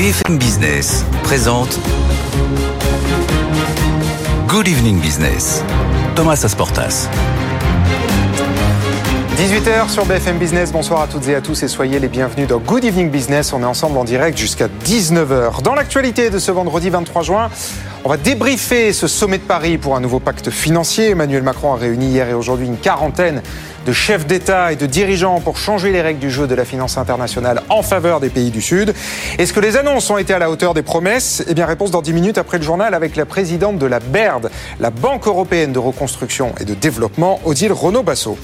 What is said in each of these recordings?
BFM Business présente Good Evening Business. Thomas Asportas. 18h sur BFM Business, bonsoir à toutes et à tous et soyez les bienvenus dans Good Evening Business. On est ensemble en direct jusqu'à 19h. Dans l'actualité de ce vendredi 23 juin, on va débriefer ce sommet de Paris pour un nouveau pacte financier. Emmanuel Macron a réuni hier et aujourd'hui une quarantaine de chefs d'État et de dirigeants pour changer les règles du jeu de la finance internationale en faveur des pays du Sud. Est-ce que les annonces ont été à la hauteur des promesses? Eh bien, réponse dans 10 minutes après le journal avec la présidente de la BERD, la Banque européenne de reconstruction et de développement, Odile Renaud-Basso.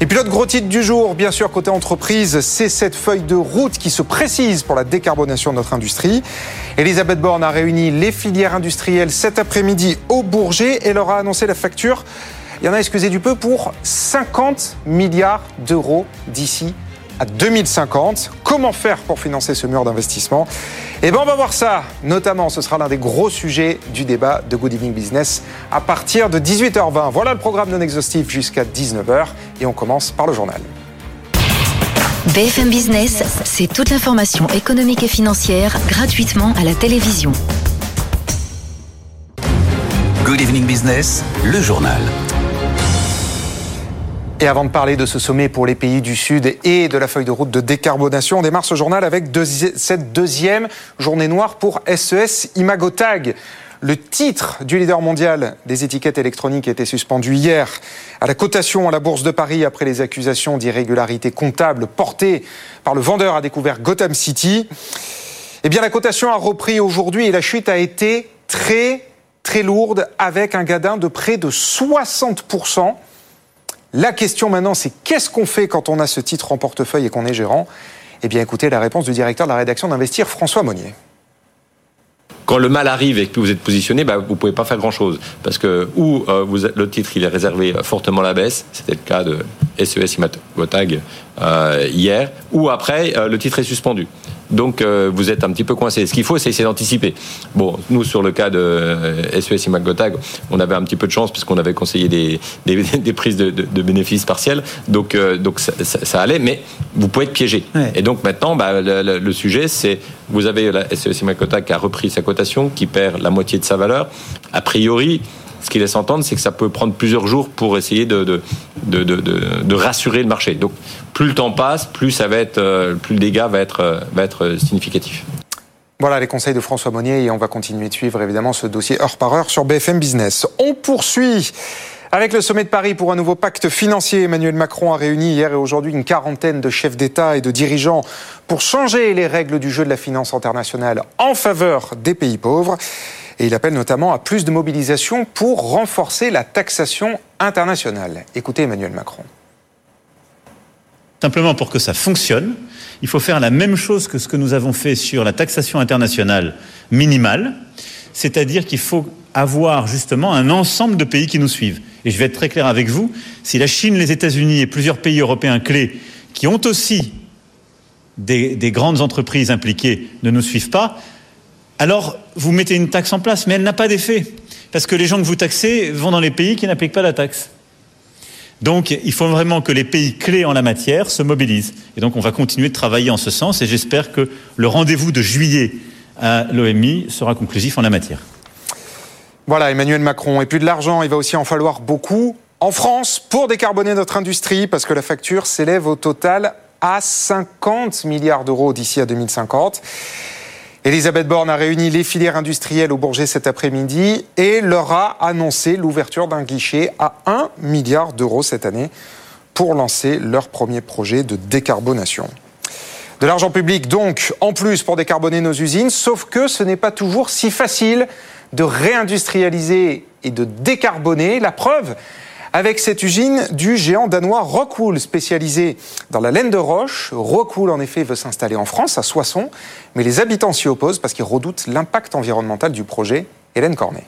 Et puis l'autre gros titre du jour, bien sûr, côté entreprise, c'est cette feuille de route qui se précise pour la décarbonation de notre industrie. Elisabeth Borne a réuni les filières industrielles cet après-midi au Bourget et leur a annoncé la facture il y en a, excusez du peu, pour 50 milliards d'euros d'ici à 2050. Comment faire pour financer ce mur d'investissement? Eh bien, on va voir ça. Notamment, ce sera l'un des gros sujets du débat de Good Evening Business à partir de 18h20. Voilà le programme non exhaustif jusqu'à 19h et on commence par le journal. BFM Business, c'est toute l'information économique et financière gratuitement à la télévision. Good Evening Business, le journal. Et avant de parler de ce sommet pour les pays du Sud et de la feuille de route de décarbonation, on démarre ce journal avec cette deuxième journée noire pour SES Imagotag. Le titre du leader mondial des étiquettes électroniques été suspendu hier à la cotation à la Bourse de Paris après les accusations d'irrégularité comptable portées par le vendeur à découvert Gotham City. Eh bien, la cotation a repris aujourd'hui et la chute a été très, très lourde avec un gadin de près de 60 la question maintenant, c'est qu'est-ce qu'on fait quand on a ce titre en portefeuille et qu'on est gérant? Eh bien, écoutez la réponse du directeur de la rédaction d'Investir, François Monnier quand le mal arrive et que vous êtes positionné, bah, vous pouvez pas faire grand-chose. Parce que, ou euh, le titre, il est réservé fortement à la baisse, c'était le cas de SES Imatogotag euh, hier, ou après, euh, le titre est suspendu. Donc euh, vous êtes un petit peu coincé. Ce qu'il faut, c'est essayer d'anticiper. Bon, nous sur le cas de SES et Magotag, on avait un petit peu de chance puisqu'on avait conseillé des, des, prises de, de, bénéfices partiels. Donc, donc ça, allait, mais vous pouvez être piégé. Et donc maintenant, bah, le, sujet, c'est vous avez la SES Magotag qui a repris sa cotation, qui perd la moitié de sa valeur. A priori, ce qui laisse entendre, c'est que ça peut prendre plusieurs jours pour essayer de, de, de, de, rassurer le marché. Donc, plus le temps passe, plus ça va être, euh, plus le dégât va être, euh, va être significatif. Voilà les conseils de François Monnier et on va continuer de suivre évidemment ce dossier heure par heure sur BFM Business. On poursuit avec le sommet de Paris pour un nouveau pacte financier. Emmanuel Macron a réuni hier et aujourd'hui une quarantaine de chefs d'État et de dirigeants pour changer les règles du jeu de la finance internationale en faveur des pays pauvres. Et il appelle notamment à plus de mobilisation pour renforcer la taxation internationale. Écoutez Emmanuel Macron. Simplement pour que ça fonctionne, il faut faire la même chose que ce que nous avons fait sur la taxation internationale minimale, c'est-à-dire qu'il faut avoir justement un ensemble de pays qui nous suivent. Et je vais être très clair avec vous, si la Chine, les États-Unis et plusieurs pays européens clés qui ont aussi des, des, grandes entreprises impliquées ne nous suivent pas, alors vous mettez une taxe en place, mais elle n'a pas d'effet, parce que les gens que vous taxez vont dans les pays qui n'appliquent pas la taxe. Donc il faut vraiment que les pays clés en la matière se mobilisent. Et donc on va continuer de travailler en ce sens, et j'espère que le rendez-vous de juillet à l'OMI sera conclusif en la matière. Voilà, Emmanuel Macron. Et puis de l'argent, il va aussi en falloir beaucoup en France pour décarboner notre industrie, parce que la facture s'élève au total à 50 milliards d'euros d'ici à 2050. Elisabeth Borne a réuni les filières industrielles au Bourget cet après-midi et leur a annoncé l'ouverture d'un guichet à 1 milliard d'euros cette année pour lancer leur premier projet de décarbonation. De l'argent public donc en plus pour décarboner nos usines, sauf que ce n'est pas toujours si facile de réindustrialiser et de décarboner. La preuve, avec cette usine du géant danois Rockwool, spécialisé dans la laine de roche. Rockwool, en effet, veut s'installer en France, à Soissons, mais les habitants s'y opposent parce qu'ils redoutent l'impact environnemental du projet. Hélène Cornet.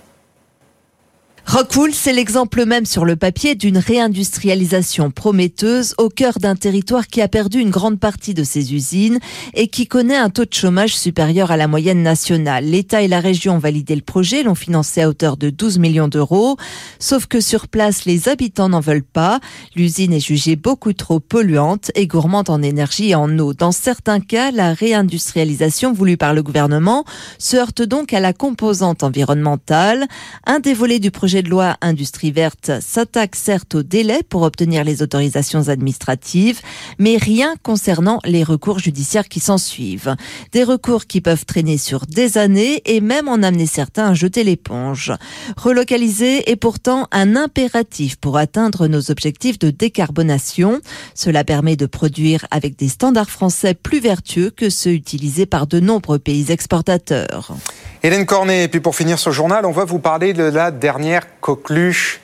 Rockwool, c'est l'exemple même sur le papier d'une réindustrialisation prometteuse au cœur d'un territoire qui a perdu une grande partie de ses usines et qui connaît un taux de chômage supérieur à la moyenne nationale. L'État et la région ont validé le projet, l'ont financé à hauteur de 12 millions d'euros. Sauf que sur place, les habitants n'en veulent pas. L'usine est jugée beaucoup trop polluante et gourmande en énergie et en eau. Dans certains cas, la réindustrialisation voulue par le gouvernement se heurte donc à la composante environnementale. Un des volets du projet de loi Industrie verte s'attaque certes au délai pour obtenir les autorisations administratives, mais rien concernant les recours judiciaires qui s'en suivent. Des recours qui peuvent traîner sur des années et même en amener certains à jeter l'éponge. Relocaliser est pourtant un impératif pour atteindre nos objectifs de décarbonation. Cela permet de produire avec des standards français plus vertueux que ceux utilisés par de nombreux pays exportateurs. Hélène Cornet, et puis pour finir ce journal, on va vous parler de la dernière coqueluche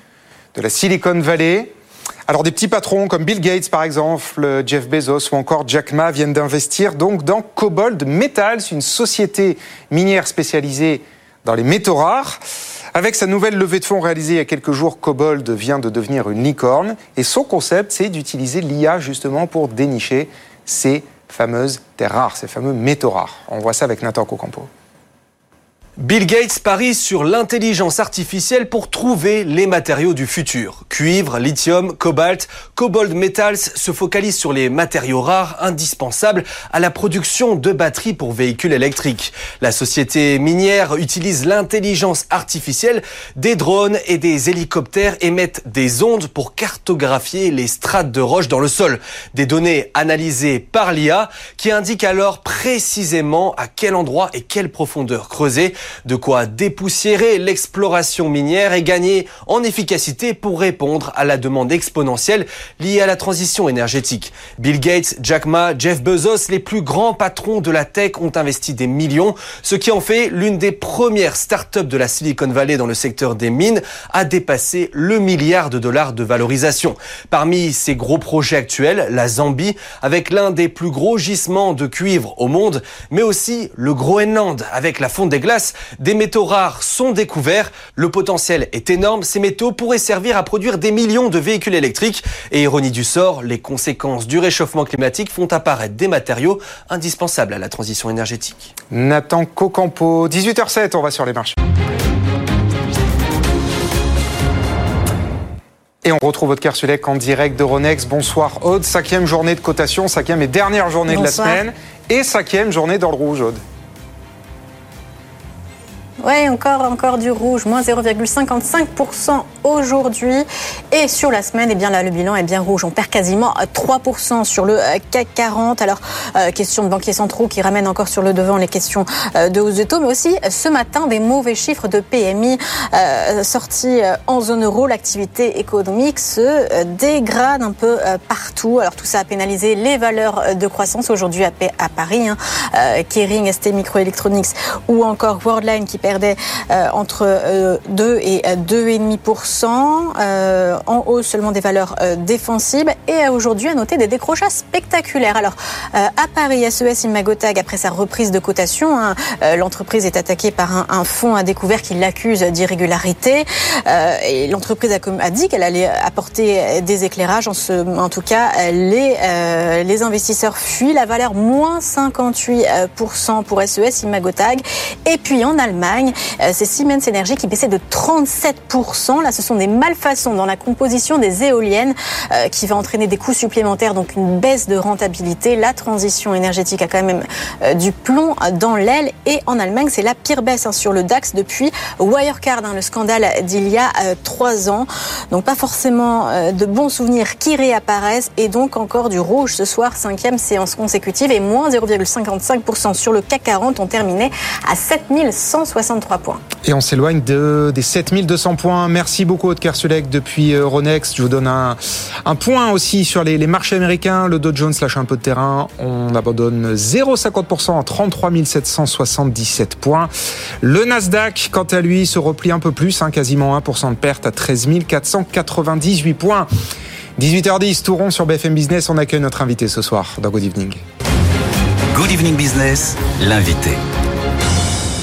de la Silicon Valley. Alors des petits patrons comme Bill Gates par exemple, Jeff Bezos ou encore Jack Ma viennent d'investir donc dans Cobalt Metals, une société minière spécialisée dans les métaux rares. Avec sa nouvelle levée de fonds réalisée il y a quelques jours, Cobalt vient de devenir une licorne et son concept c'est d'utiliser l'IA justement pour dénicher ces fameuses terres rares, ces fameux métaux rares. On voit ça avec Nathan Cocampo. Bill Gates parie sur l'intelligence artificielle pour trouver les matériaux du futur. Cuivre, lithium, cobalt, Cobalt Metals se focalise sur les matériaux rares indispensables à la production de batteries pour véhicules électriques. La société minière utilise l'intelligence artificielle. Des drones et des hélicoptères émettent des ondes pour cartographier les strates de roche dans le sol. Des données analysées par l'IA qui indiquent alors précisément à quel endroit et quelle profondeur creuser de quoi dépoussiérer l'exploration minière et gagner en efficacité pour répondre à la demande exponentielle liée à la transition énergétique. Bill Gates, Jack Ma, Jeff Bezos, les plus grands patrons de la tech ont investi des millions, ce qui en fait l'une des premières startups de la Silicon Valley dans le secteur des mines à dépasser le milliard de dollars de valorisation. Parmi ces gros projets actuels, la Zambie, avec l'un des plus gros gisements de cuivre au monde, mais aussi le Groenland, avec la fonte des glaces des métaux rares sont découverts. Le potentiel est énorme. Ces métaux pourraient servir à produire des millions de véhicules électriques. Et ironie du sort, les conséquences du réchauffement climatique font apparaître des matériaux indispensables à la transition énergétique. Nathan Cocampo, 18h07, on va sur les marchés. Et on retrouve votre Kersulek en direct de Ronex. Bonsoir Aude, cinquième journée de cotation, cinquième et dernière journée de la semaine et cinquième journée dans le rouge Aude. Oui, encore, encore du rouge, moins 0,55% aujourd'hui. Et sur la semaine, eh bien là, le bilan est bien rouge. On perd quasiment 3% sur le euh, CAC 40. Alors, euh, question de banquiers centraux qui ramènent encore sur le devant les questions euh, de hausse de taux, mais aussi ce matin, des mauvais chiffres de PMI sortis en zone euro. L'activité économique se dégrade un peu partout. Alors, tout ça a pénalisé les valeurs de croissance aujourd'hui à, Paris. Hein. Kering, ST Microelectronics ou encore Worldline qui perd perdait euh, entre 2 euh, et 2,5%, euh, en hausse seulement des valeurs défensives, et aujourd'hui à noter des décrochages spectaculaires. Alors, à Paris, SES Imagotag, après sa reprise de cotation, hein, l'entreprise est attaquée par un, fonds à découvert qui l'accuse d'irrégularité, et l'entreprise a, dit qu'elle allait apporter des éclairages. En, tout cas, les, les investisseurs fuient la valeur moins 58% pour SES Imagotag. Et puis en Allemagne, euh, c'est Siemens Energy qui baissait de 37%. Là, ce sont des malfaçons dans la composition des éoliennes euh, qui va entraîner des coûts supplémentaires, donc une baisse de rentabilité. La transition énergétique a quand même euh, du plomb dans l'aile. Et en Allemagne, c'est la pire baisse hein, sur le DAX depuis Wirecard, hein, le scandale d'il y a trois ans. Donc pas forcément de bons souvenirs qui réapparaissent et donc encore du rouge ce soir, cinquième séance consécutive et moins 0,55% sur le CAC 40 ont terminé à 7160 points. Et on s'éloigne de, des 7200 points. Merci beaucoup, Otker Sulek, depuis euh, Ronex. Je vous donne un, un point aussi sur les, les, marchés américains. Le Dow Jones lâche un peu de terrain. On abandonne 0,50% en 33 777 points. Le Nasdaq, quant à lui, se replie un peu plus, hein, quasiment 1% de perte à 13 498 points. 18h10, tout rond sur BFM Business. On accueille notre invité ce soir dans Good Evening. Good Evening Business, l'invité.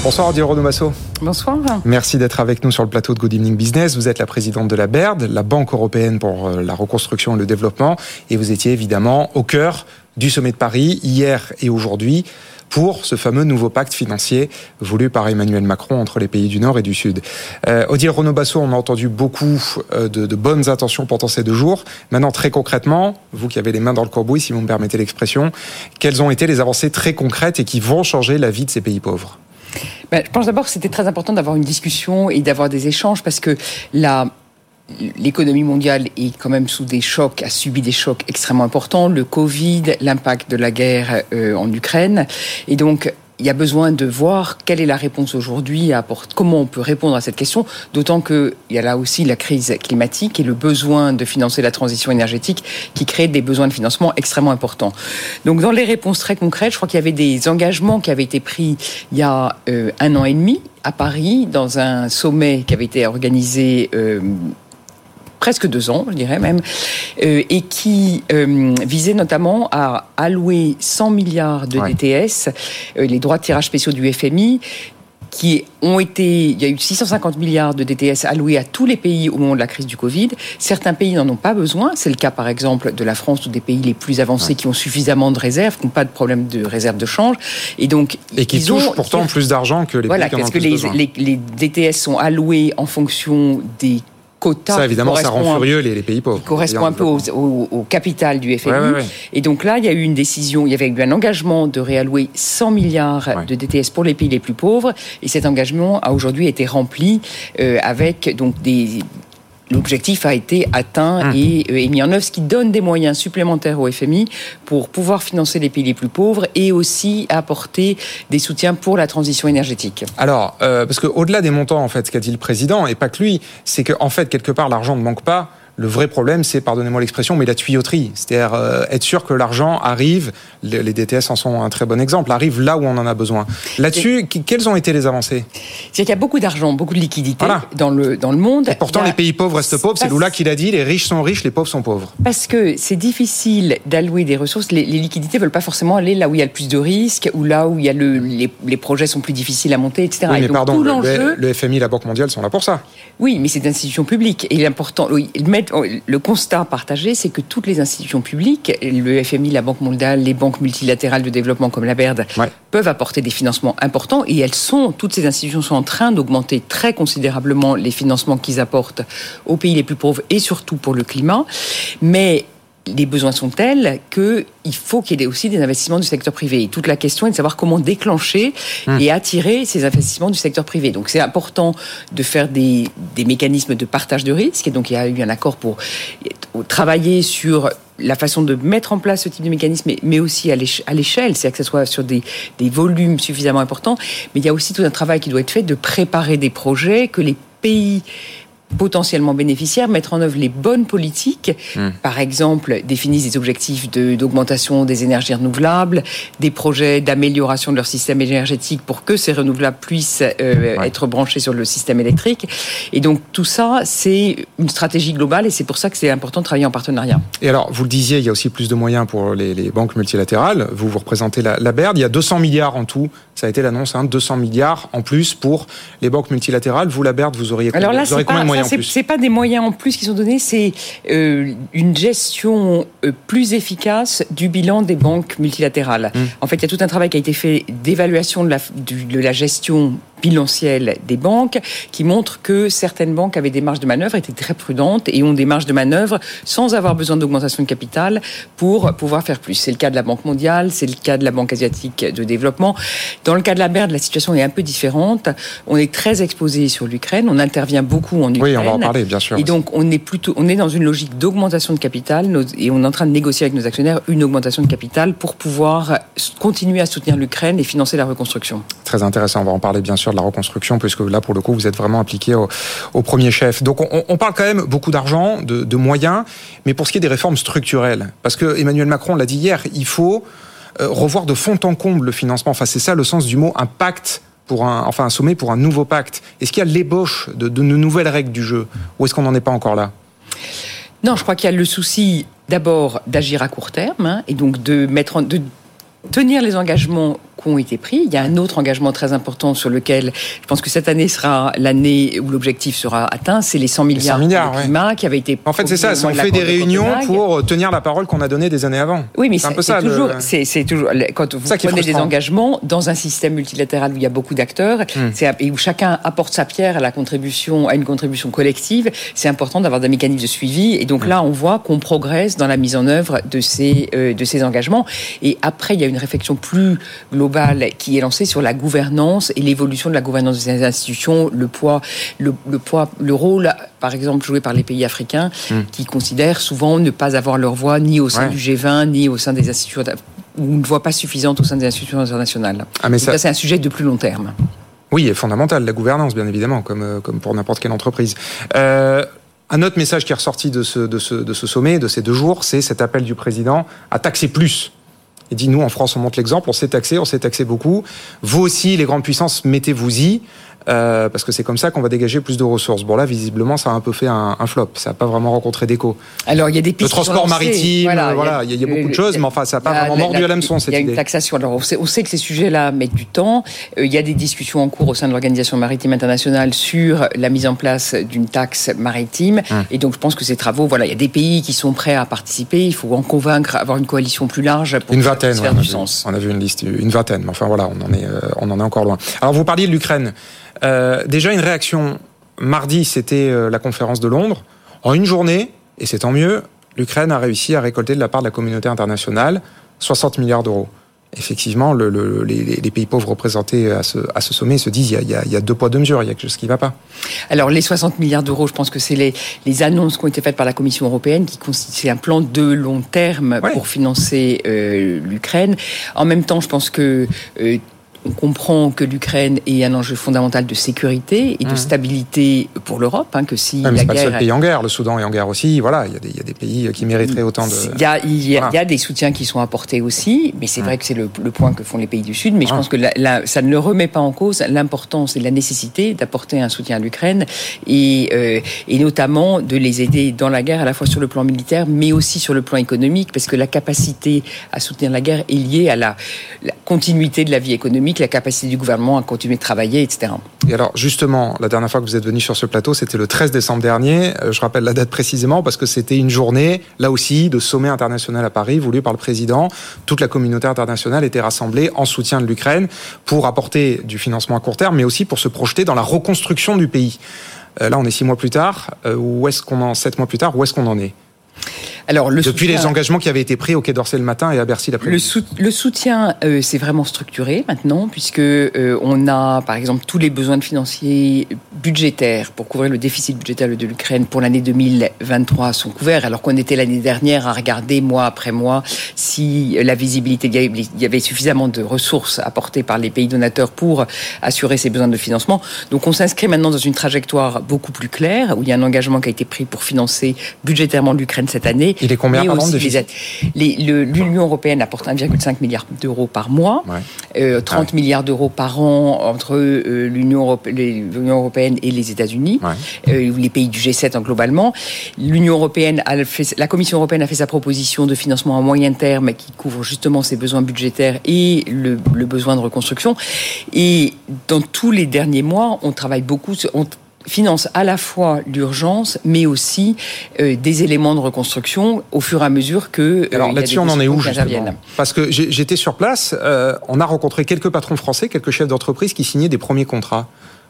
Bonsoir Didier Masso. Bonsoir. Merci d'être avec nous sur le plateau de Good Evening Business. Vous êtes la présidente de la BERD, la Banque européenne pour euh, la reconstruction et le développement, et vous étiez évidemment au cœur du sommet de Paris hier et aujourd'hui pour ce fameux nouveau pacte financier voulu par Emmanuel Macron entre les pays du Nord et du Sud. Euh, Odile Renaud-Basso, on a entendu beaucoup euh, de, de, bonnes intentions pendant ces deux jours. Maintenant, très concrètement, vous qui avez les mains dans le cambouis, si vous me permettez l'expression, quelles ont été les avancées très concrètes et qui vont changer la vie de ces pays pauvres? Ben, Je pense d'abord que c'était très important d'avoir une discussion et d'avoir des échanges parce que la l'économie mondiale est quand même sous des chocs, a subi des chocs extrêmement importants, le Covid, l'impact de la guerre euh, en Ukraine. Et donc, il y a besoin de voir quelle est la réponse aujourd'hui, comment on peut répondre à cette question, d'autant qu'il y a là aussi la crise climatique et le besoin de financer la transition énergétique qui crée des besoins de financement extrêmement importants. Donc dans les réponses très concrètes, je crois qu'il y avait des engagements qui avaient été pris il y a euh, un an et demi à Paris dans un sommet qui avait été organisé euh, presque deux ans, je dirais même, euh, et qui euh, visait notamment à allouer 100 milliards de DTS, euh, les droits de tirage spéciaux du FMI, qui ont été, il y a eu 650 milliards de DTS alloués à tous les pays au moment de la crise du Covid. Certains pays n'en ont pas besoin. C'est le cas, par exemple, de la France ou des pays les plus avancés qui ont suffisamment de réserves, qui n'ont pas de problème de réserve de change. Et donc, et qui touchent pourtant plus d'argent que les voilà, pays qui en ont parce que les, les, les DTS sont alloués en fonction des ça, évidemment, ça rend furieux les, pays pauvres. correspond un peu au, capital du FMI. Et donc là, il y a eu une décision, il y avait eu un engagement de réallouer 100 milliards de DTS pour les pays les plus pauvres. Et cet engagement a aujourd'hui été rempli euh, avec donc des l'objectif a été atteint mmh. euh, et, mis en œuvre, ce qui donne des moyens supplémentaires au FMI pour pouvoir financer les pays les plus pauvres et aussi apporter des soutiens pour la transition énergétique. Alors, euh, parce qu'au-delà des montants, en fait, ce qu'a dit le président, et pas que lui, c'est qu'en en fait, quelque part, l'argent ne manque pas. Le vrai problème, c'est, pardonnez-moi l'expression, mais la tuyauterie. C'est-à-dire euh, être sûr que l'argent arrive, les DTS en sont un très bon exemple, arrive là où on en a besoin. Là-dessus, quelles ont été les avancées? C'est qu'il y a beaucoup d'argent, beaucoup de liquidités dans, le, dans le monde. Et pourtant, les pays pauvres restent pauvres. C'est Lula qui l'a dit, les riches sont riches, les pauvres sont pauvres. Parce que c'est difficile d'allouer des ressources. Les, liquidités ne veulent pas forcément aller là où il y a le plus de risques, ou là où il y a le, les, projets sont plus difficiles à monter, etc. Oui, mais pardon, le, le, FMI, la Banque mondiale sont là pour ça. Oui, mais c'est d'institutions publiques. Et l'important, oui, Le constat partagé, c'est que toutes les institutions publiques, le FMI, la Banque mondiale, les banques multilatérales de développement comme la BERD, peuvent apporter des financements importants et elles sont, toutes ces institutions sont en train d'augmenter très considérablement les financements qu'ils apportent aux pays les plus pauvres et surtout pour le climat. Mais les besoins sont tels qu'il faut qu'il y ait aussi des investissements du secteur privé. Et toute la question est de savoir comment déclencher hum. et attirer ces investissements du secteur privé. Donc c'est important de faire des, mécanismes de partage de risque. Et donc il y a eu un accord pour travailler sur la façon de mettre en place ce type de mécanisme, mais aussi à l'échelle, c'est-à-dire que ce soit sur des, des volumes suffisamment importants. Mais il y a aussi tout un travail qui doit être fait de préparer des projets que les pays potentiellement bénéficiaires mettre en œuvre les bonnes politiques, hmm. par exemple définissent des objectifs d'augmentation des énergies renouvelables, des projets d'amélioration de leur système énergétique pour que ces renouvelables puissent euh, être branchés sur le système électrique. Et donc tout ça, c'est une stratégie globale et c'est pour ça que c'est important de travailler en partenariat. Et alors, vous le disiez, il y a aussi plus de moyens pour les, banques multilatérales. Vous, vous représentez la, la BERD. Il y a 200 milliards en tout. Ça a été l'annonce, hein, 200 milliards en plus pour les banques multilatérales. Vous, la BERD, vous auriez, alors là, vous aurez combien de moyens c'est pas des moyens en plus qui sont donnés, c'est euh, une gestion euh, plus efficace du bilan des banques multilatérales. Mmh. En fait, il y a tout un travail qui a été fait d'évaluation de la, de la gestion bilancielle des banques qui montre que certaines banques avaient des marges de manœuvre, étaient très prudentes et ont des marges de manœuvre sans avoir besoin d'augmentation de capital pour pouvoir faire plus. C'est le cas de la Banque mondiale, c'est le cas de la Banque asiatique de développement. Dans le cas de la BERD, la situation est un peu différente. On est très exposé sur l'Ukraine, on intervient beaucoup en Ukraine. Oui, on va en parler, bien sûr. Et donc, on est plutôt, on est dans une logique d'augmentation de capital et on est en train de négocier avec nos actionnaires une augmentation de capital pour pouvoir continuer à soutenir l'Ukraine et financer la reconstruction. Très intéressant, on va en parler bien sûr de la reconstruction, puisque là, pour le coup, vous êtes vraiment impliqué au, premier chef. Donc, on, parle quand même beaucoup d'argent, de, moyens, mais pour ce qui est des réformes structurelles, parce que Emmanuel Macron l'a dit hier, il faut euh, revoir de fond en comble le financement. Enfin, c'est ça le sens du mot, un pacte pour un, enfin un sommet pour un nouveau pacte. Est-ce qu'il y a l'ébauche de, de, nouvelles règles du jeu, ou est-ce qu'on n'en est pas encore là? Non, je crois qu'il y a le souci d'abord d'agir à court terme, hein, et donc de mettre en, tenir les engagements qui ont été pris. Il y a un autre engagement très important sur lequel je pense que cette année sera l'année où l'objectif sera atteint, c'est les 100 milliards, de climat qui avait été. En fait, c'est ça. On fait des réunions pour tenir la parole qu'on a donnée des années avant. Oui, mais c'est toujours, c'est toujours quand vous prenez des engagements dans un système multilatéral où il y a beaucoup d'acteurs hmm. et où chacun apporte sa pierre à la contribution, à une contribution collective. C'est important d'avoir des mécanismes de suivi. Et donc hmm. là, on voit qu'on progresse dans la mise en œuvre de ces euh, de ces engagements. Et après, il y a une réflexion plus globale qui est lancé sur la gouvernance et l'évolution de la gouvernance de ces institutions, le poids, le, poids, le rôle, par exemple, joué par les pays africains, hmm. qui considèrent souvent ne pas avoir leur voix ni au sein du G20, ni au sein des institutions, ou une voix pas suffisante au sein des institutions internationales. Ah, mais ça, c'est un sujet de plus long terme. Oui, et fondamental, la gouvernance, bien évidemment, comme, euh, comme pour n'importe quelle entreprise. Euh, un autre message qui est ressorti de ce, de ce, de ce sommet, de ces deux jours, c'est cet appel du président à taxer plus il dit, nous, en France, on montre l'exemple, on s'est taxé, on s'est taxé beaucoup. Vous aussi, les grandes puissances, mettez-vous-y. Euh, parce que c'est comme ça qu'on va dégager plus de ressources. Bon là, visiblement, ça a un peu fait un, flop. Ça n'a pas vraiment rencontré d'écho. Alors il y a des pistes. Le transport maritime, voilà, il y, a, beaucoup de choses, mais enfin, ça n'a pas vraiment mordu à l'hameçon cette idée. Il y a une taxation. Alors on sait, que ces sujets-là mettent du temps. Euh, il y a des discussions en cours au sein de l'organisation maritime internationale sur la mise en place d'une taxe maritime. Hum. Et donc je pense que ces travaux, voilà, il y a des pays qui sont prêts à participer. Il faut en convaincre, avoir une coalition plus large pour une vingtaine, faire du sens. on a vu une liste, une vingtaine. Mais enfin voilà, on en est, euh, on en est encore loin. Alors vous parliez de l'Ukraine. Euh, déjà une réaction. Mardi, c'était euh, la conférence de Londres. En une journée, et c'est tant mieux, l'Ukraine a réussi à récolter de la part de la communauté internationale 60 milliards d'euros. Effectivement, les, pays pauvres représentés à ce, sommet se disent il y, a, deux poids, deux mesures, il y a quelque chose qui ne va pas. Alors, les 60 milliards d'euros, je pense que c'est les, annonces qui ont été faites par la Commission européenne qui constituent un plan de long terme pour financer euh, l'Ukraine. En même temps, je pense que on comprend que l'Ukraine est un enjeu fondamental de sécurité et de mmh. stabilité pour l'Europe, hein, que si la guerre... pas le seul pays en guerre, le Soudan est en guerre aussi. Voilà, il y, a des, pays qui mériteraient autant de. Il y a, il y a, des soutiens qui sont apportés aussi, mais c'est mmh. vrai que c'est le, point que font les pays du Sud. Mais je pense que ça ne le remet pas en cause l'importance et la nécessité d'apporter un soutien à l'Ukraine et, euh, et notamment de les aider dans la guerre à la fois sur le plan militaire, mais aussi sur le plan économique, parce que la capacité à soutenir la guerre est liée à la continuité de la vie économique la capacité du gouvernement à continuer de travailler, etc. Et alors, justement, la dernière fois que vous êtes venu sur ce plateau, c'était le 13 décembre dernier. Euh, je rappelle la date précisément parce que c'était une journée, là aussi, de sommet international à Paris, voulu par le président. Toute la communauté internationale était rassemblée en soutien de l'Ukraine pour apporter du financement à court terme, mais aussi pour se projeter dans la reconstruction du pays. Euh, là, on est six mois plus tard. Euh, où est-ce qu'on en sept mois plus tard Où est-ce qu'on en est? Alors, le Depuis les engagements qui avaient été pris au Quai d'Orsay le matin et à Bercy l'après-midi. Le, soutien, euh, c'est vraiment structuré maintenant, puisque euh, on a, par exemple, tous les besoins financiers budgétaires pour couvrir le déficit budgétaire de l'Ukraine pour l'année 2023 sont couverts, alors qu'on était l'année dernière à regarder mois après mois si la visibilité, il y avait suffisamment de ressources apportées par les pays donateurs pour assurer ces besoins de financement. Donc, on s'inscrit maintenant dans une trajectoire beaucoup plus claire, où il y a un engagement qui a été pris pour financer budgétairement l'Ukraine cette année il est combien par an L'Union européenne apporte 1,5 milliard d'euros par mois, 30 euh, milliards d'euros par an entre euh, l'Union européenne et les États-Unis, euh, les pays du G7 globalement. L'Union européenne, a fait, la Commission européenne a fait sa proposition de financement à moyen terme qui couvre justement ses besoins budgétaires et le, le besoin de reconstruction. Et dans tous les derniers mois, on travaille beaucoup. On, finance à la fois l'urgence, mais aussi euh, des éléments de reconstruction au fur et à mesure que. Euh, Alors là-dessus, on en est où justement? Parce que j'étais sur place, euh, on a rencontré quelques patrons français, quelques chefs d'entreprise qui signaient des premiers contrats.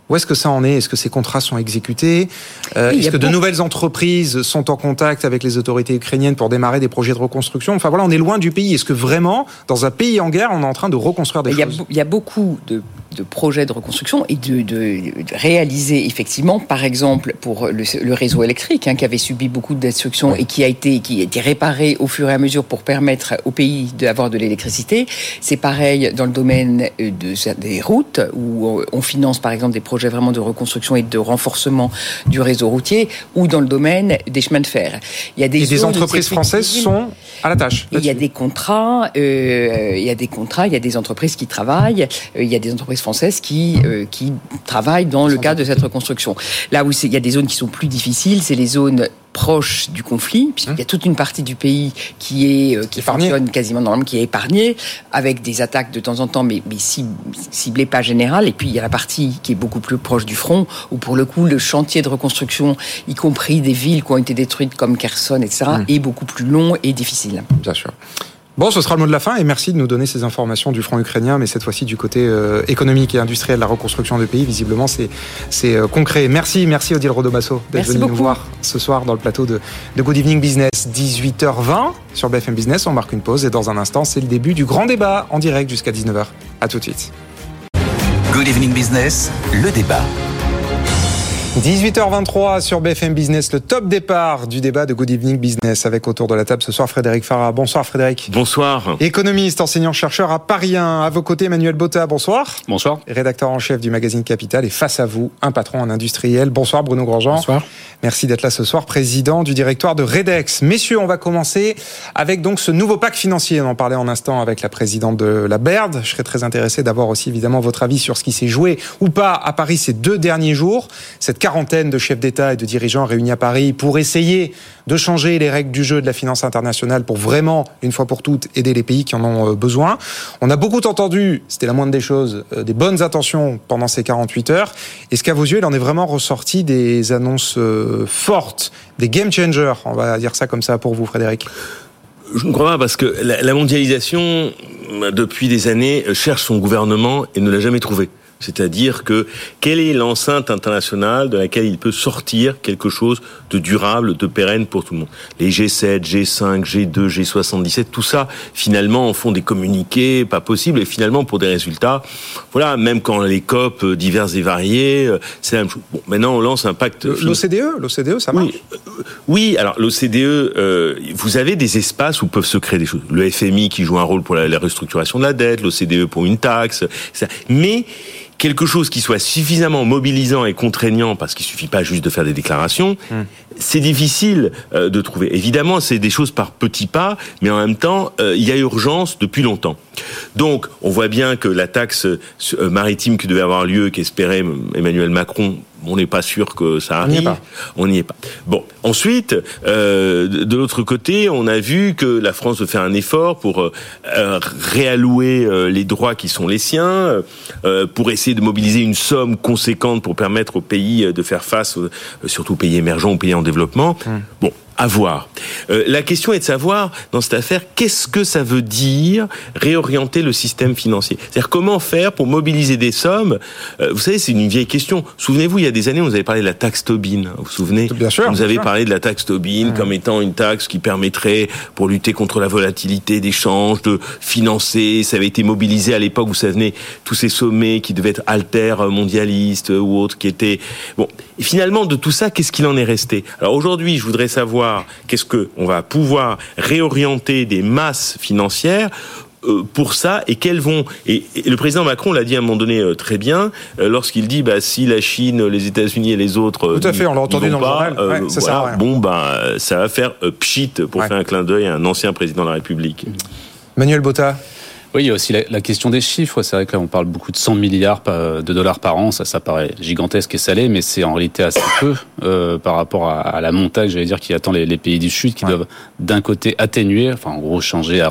Où est-ce que ça en est? Est-ce que ces contrats sont exécutés? Est-ce que de nouvelles entreprises sont en contact avec les autorités ukrainiennes pour démarrer des projets de reconstruction? Enfin voilà, on est loin du pays. Est-ce que vraiment, dans un pays en guerre, on est en train de reconstruire des choses? Il y a beaucoup de de projets de reconstruction et de, de, réaliser effectivement, par exemple, pour le, réseau électrique hein, qui avait subi beaucoup de destruction et qui a été qui a été réparé au fur et à mesure pour permettre au pays d'avoir de l'électricité. C'est pareil dans le domaine de, des routes où on finance par exemple des projets vraiment de reconstruction et de renforcement du réseau routier ou dans le domaine des chemins de fer. Il y a des, et des entreprises françaises sont à la tâche. Il y a des contrats, euh, il y a des contrats, il y a des entreprises qui travaillent, euh, il y a des entreprises françaises qui, qui travaillent dans le cadre de cette reconstruction. Là où il y a des zones qui sont plus difficiles, c'est les zones proches du conflit, puisqu'il y a toute une partie du pays qui est qui fonctionne quasiment normalement, qui est épargnée, avec des attaques de temps en temps, mais, mais ciblées pas générales. Et puis il y a la partie qui est beaucoup plus proche du front, où pour le coup le chantier de reconstruction, y compris des villes qui ont été détruites comme Kherson, etc., mmh. est beaucoup plus long et difficile. Bien sûr. Bon, ce sera le mot de la fin et merci de nous donner ces informations du front ukrainien, mais cette fois-ci du côté euh, économique et industriel, la reconstruction du pays. Visiblement, c'est c'est euh, concret. Merci, merci Odile Rodomasso d'être venu nous voir ce soir dans le plateau de, de Good Evening Business, 18h20 sur BFM Business. On marque une pause et dans un instant, c'est le début du grand débat en direct jusqu'à 19h. À tout de suite. Good Evening Business, le débat. 18h23 sur BFM Business, le top départ du débat de Good Evening Business avec autour de la table ce soir Frédéric Farah. Bonsoir Frédéric. Bonsoir. Économiste, enseignant-chercheur à Paris 1. À vos côtés Emmanuel Botta, bonsoir. Bonsoir. Rédacteur en chef du magazine Capital et face à vous, un patron en industriel. Bonsoir Bruno Grandjean. Bonsoir. Merci d'être là ce soir, président du directoire de Redex. Messieurs, on va commencer avec donc ce nouveau pacte financier. On en parlait en instant avec la présidente de la BERD. Je serais très intéressé d'avoir aussi évidemment votre avis sur ce qui s'est joué ou pas à Paris ces deux derniers jours. Cette quarantaine de chefs d'État et de dirigeants réunis à Paris pour essayer de changer les règles du jeu de la finance internationale pour vraiment, une fois pour toutes, aider les pays qui en ont euh, besoin. On a beaucoup entendu, c'était la moindre des choses, euh, des bonnes intentions pendant ces 48 heures. Est-ce qu'à vos yeux, il en est vraiment ressorti des annonces euh, fortes, des game changers On va dire ça comme ça pour vous, Frédéric? Je ne crois pas parce que la mondialisation, depuis des années, cherche son gouvernement et ne l'a jamais trouvé. C'est-à-dire que quelle est l'enceinte internationale de laquelle il peut sortir quelque chose de durable, de pérenne pour tout le monde? Les G7, G5, G2, G77, tout ça, finalement, en font des communiqués pas possibles et finalement pour des résultats. Voilà, même quand les COP euh, diverses et variées, euh, c'est la même chose. Bon, maintenant on lance un pacte. L'OCDE, l'OCDE, ça marche? Oui, euh, oui alors l'OCDE, vous avez des espaces où peuvent se créer des choses. Le FMI qui joue un rôle pour la, la restructuration de la dette, l'OCDE pour une taxe, ça. mais quelque chose qui soit suffisamment mobilisant et contraignant, parce qu'il suffit pas juste de faire des déclarations, hmm. c'est difficile euh, de trouver. Évidemment, c'est des choses par petits pas, mais en même temps, euh, il y a urgence depuis longtemps. Donc, on voit bien que la taxe euh, maritime qui devait avoir lieu, qu'espérait Emmanuel Macron, on n'est pas sûr que ça arrive. On n'y est pas. Bon, ensuite, euh, de l'autre côté, on a vu que la France veut faire un effort pour euh, réallouer euh, les droits qui sont les siens, euh, pour essayer de mobiliser une somme conséquente pour permettre aux pays de faire face, surtout aux pays émergents, aux pays en développement. Hum. Bon, à voir. Euh, la question est de savoir, dans cette affaire, qu'est-ce que ça veut dire réorienter le système financier? C'est-à-dire comment faire pour mobiliser des sommes? Euh, Vous savez, c'est une vieille question. Souvenez-vous, il y a des années, on vous avait parlé de la taxe Tobin. Vous vous souvenez? Bien sûr. On nous avait parlé de la taxe Tobin comme étant une taxe qui permettrait, pour lutter contre la volatilité des changes, de financer. Ça avait été mobilisé à l'époque, vous savez, tous ces sommets qui devaient être alter mondialistes ou autres, qui étaient... Bon, et finalement, de tout ça, qu'est-ce qu'il en est resté? Alors aujourd'hui, je voudrais savoir qu'est-ce que on va pouvoir réorienter des masses financières euh, pour ça et quels vont et, le président Macron l'a dit à un moment donné euh, très bien euh, lorsqu'il dit bah si la Chine les États-Unis et les autres tout à fait on l'a entendu dans pas, le journal bon bah ça va faire pchit pour faire un clin d'œil à un ancien président de la République. Manuel Botta oui, il y a aussi la, question des chiffres. C'est vrai que là, on parle beaucoup de 100 milliards de dollars par an. Ça, ça paraît gigantesque et salé, mais c'est en réalité assez peu euh, par rapport à, la montagne, j'allais dire, qui attend les, pays du Sud, qui doivent d'un côté atténuer, enfin en gros changer,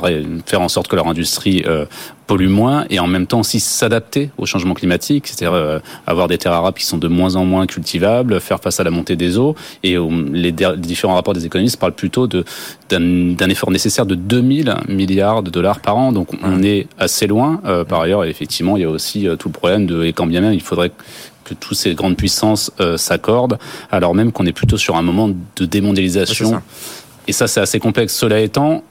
faire en sorte que leur industrie euh, pollue moins et en même temps aussi s'adapter au changement climatique, c'est-à-dire euh, avoir des terres arables qui sont de moins en moins cultivables, faire face à la montée des eaux. Et les, différents rapports des économistes parlent plutôt d'un effort nécessaire de 2000 milliards de dollars par an. Donc on est assez loin. Euh, par ailleurs, effectivement, il y a aussi euh, tout le problème de, et quand bien même, il faudrait que toutes ces grandes puissances s'accordent, alors même qu'on est plutôt sur un moment de démondialisation. Et ça, c'est assez complexe. Cela étant,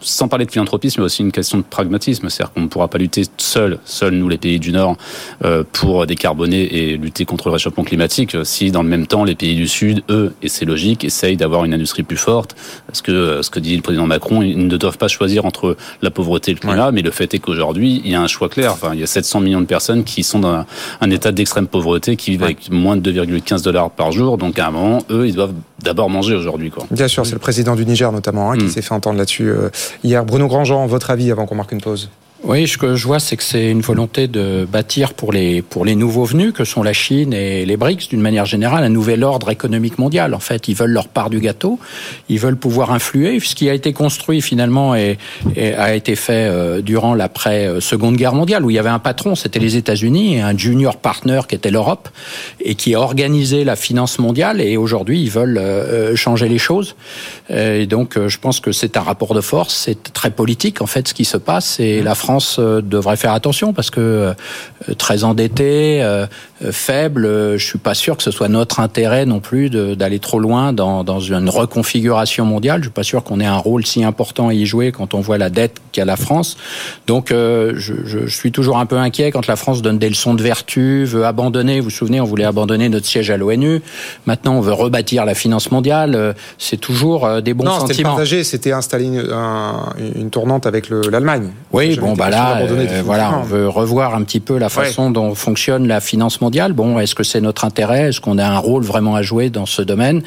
sans parler de philanthropisme, mais aussi une question de pragmatisme. C'est-à-dire qu'on ne pourra pas lutter seul, seul nous les pays du Nord, euh, pour décarboner et lutter contre le réchauffement climatique, si dans le même temps les pays du Sud, eux, et c'est logique, essayent d'avoir une industrie plus forte. Parce que euh, ce que dit le président Macron, ils ne doivent pas choisir entre la pauvreté et le climat, mais le fait est qu'aujourd'hui, il y a un choix clair. Enfin, il y a 700 millions de personnes qui sont dans un, état d'extrême pauvreté, qui vivent avec moins de 2,15 dollars par jour. Donc à un moment, eux, ils doivent d'abord manger aujourd'hui. Bien sûr, c'est le président du Niger notamment hein, qui mm. s'est fait entendre là-dessus euh, hier. Bruno Grandjean, votre avis avant qu'on marque une pause? Oui, ce que je vois, c'est que c'est une volonté de bâtir pour les, pour les nouveaux venus, que sont la Chine et les BRICS, d'une manière générale, un nouvel ordre économique mondial. En fait, ils veulent leur part du gâteau, ils veulent pouvoir influer. Ce qui a été construit finalement et, a été fait euh, durant l'après-seconde guerre mondiale, où il y avait un patron, c'était les États-Unis, et un junior partner qui était l'Europe, et qui a organisé la finance mondiale. Et aujourd'hui, ils veulent euh, changer les choses. Et donc, je pense que c'est un rapport de force, c'est très politique en fait ce qui se passe. Et la France euh, devrait faire attention parce que euh, très endetté, euh, faible, je suis pas sûr que ce soit notre intérêt non plus d'aller trop loin dans, dans, une reconfiguration mondiale. Je suis pas sûr qu'on ait un rôle si important à y jouer quand on voit la dette qu'a la France. Donc je, je, suis toujours un peu inquiet quand la France donne des leçons de vertu, veut abandonner. Vous vous souvenez, on voulait abandonner notre siège à l'ONU. Maintenant, on veut rebâtir la finance mondiale. C'est toujours des bons non, sentiments. Non, c'était partagé. C'était installer une, une, tournante avec l'Allemagne. Oui, bon, bah là, euh, voilà, on veut revoir un petit peu la façon dont fonctionne la finance mondiale. Bon, est-ce que c'est notre intérêt? Est-ce qu'on a un rôle vraiment à jouer dans ce domaine?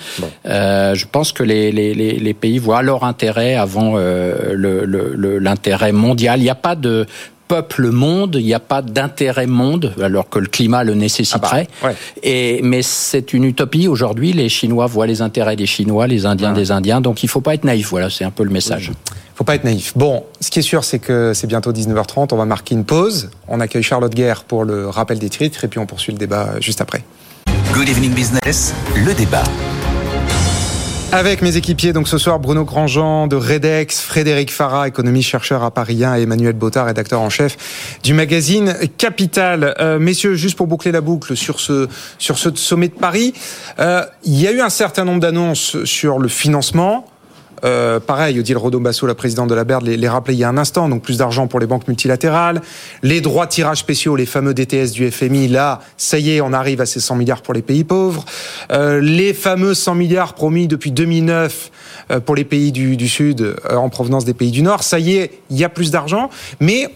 Euh, Je pense que les, les, les, pays voient leur intérêt avant euh, l'intérêt mondial. Il n'y a pas de peuple monde, il n'y a pas d'intérêt monde, alors que le climat le nécessiterait. Ah bah, Et mais c'est une utopie aujourd'hui. Les Chinois voient les intérêts des Chinois, les Indiens des Indiens. Donc il faut pas être naïf. Voilà, c'est un peu le message. Faut pas être naïf. Bon, ce qui est sûr, c'est que c'est bientôt 19h30. On va marquer une pause. On accueille Charlotte Guerre pour le rappel des titres et puis on poursuit le débat juste après. Good evening business, le débat. Avec mes équipiers, donc ce soir, Bruno Grandjean de Redex, Frédéric Farah, économiste chercheur à Paris 1 et Emmanuel Bottard, rédacteur en chef du magazine Capital. Euh, messieurs, juste pour boucler la boucle sur ce, sur ce sommet de Paris, euh, il y a eu un certain nombre d'annonces sur le financement. Euh, pareil, Odile Rodombasso, la présidente de la BERD, les, les rappelait il y a un instant. Donc plus d'argent pour les banques multilatérales. Les droits de tirage spéciaux, les fameux DTS du FMI, là, ça y est, on arrive à ces 100 milliards pour les pays pauvres. Euh, les fameux 100 milliards promis depuis 2009 euh, pour les pays du, Sud en provenance des pays du Nord. Ça y est, il y a plus d'argent. Mais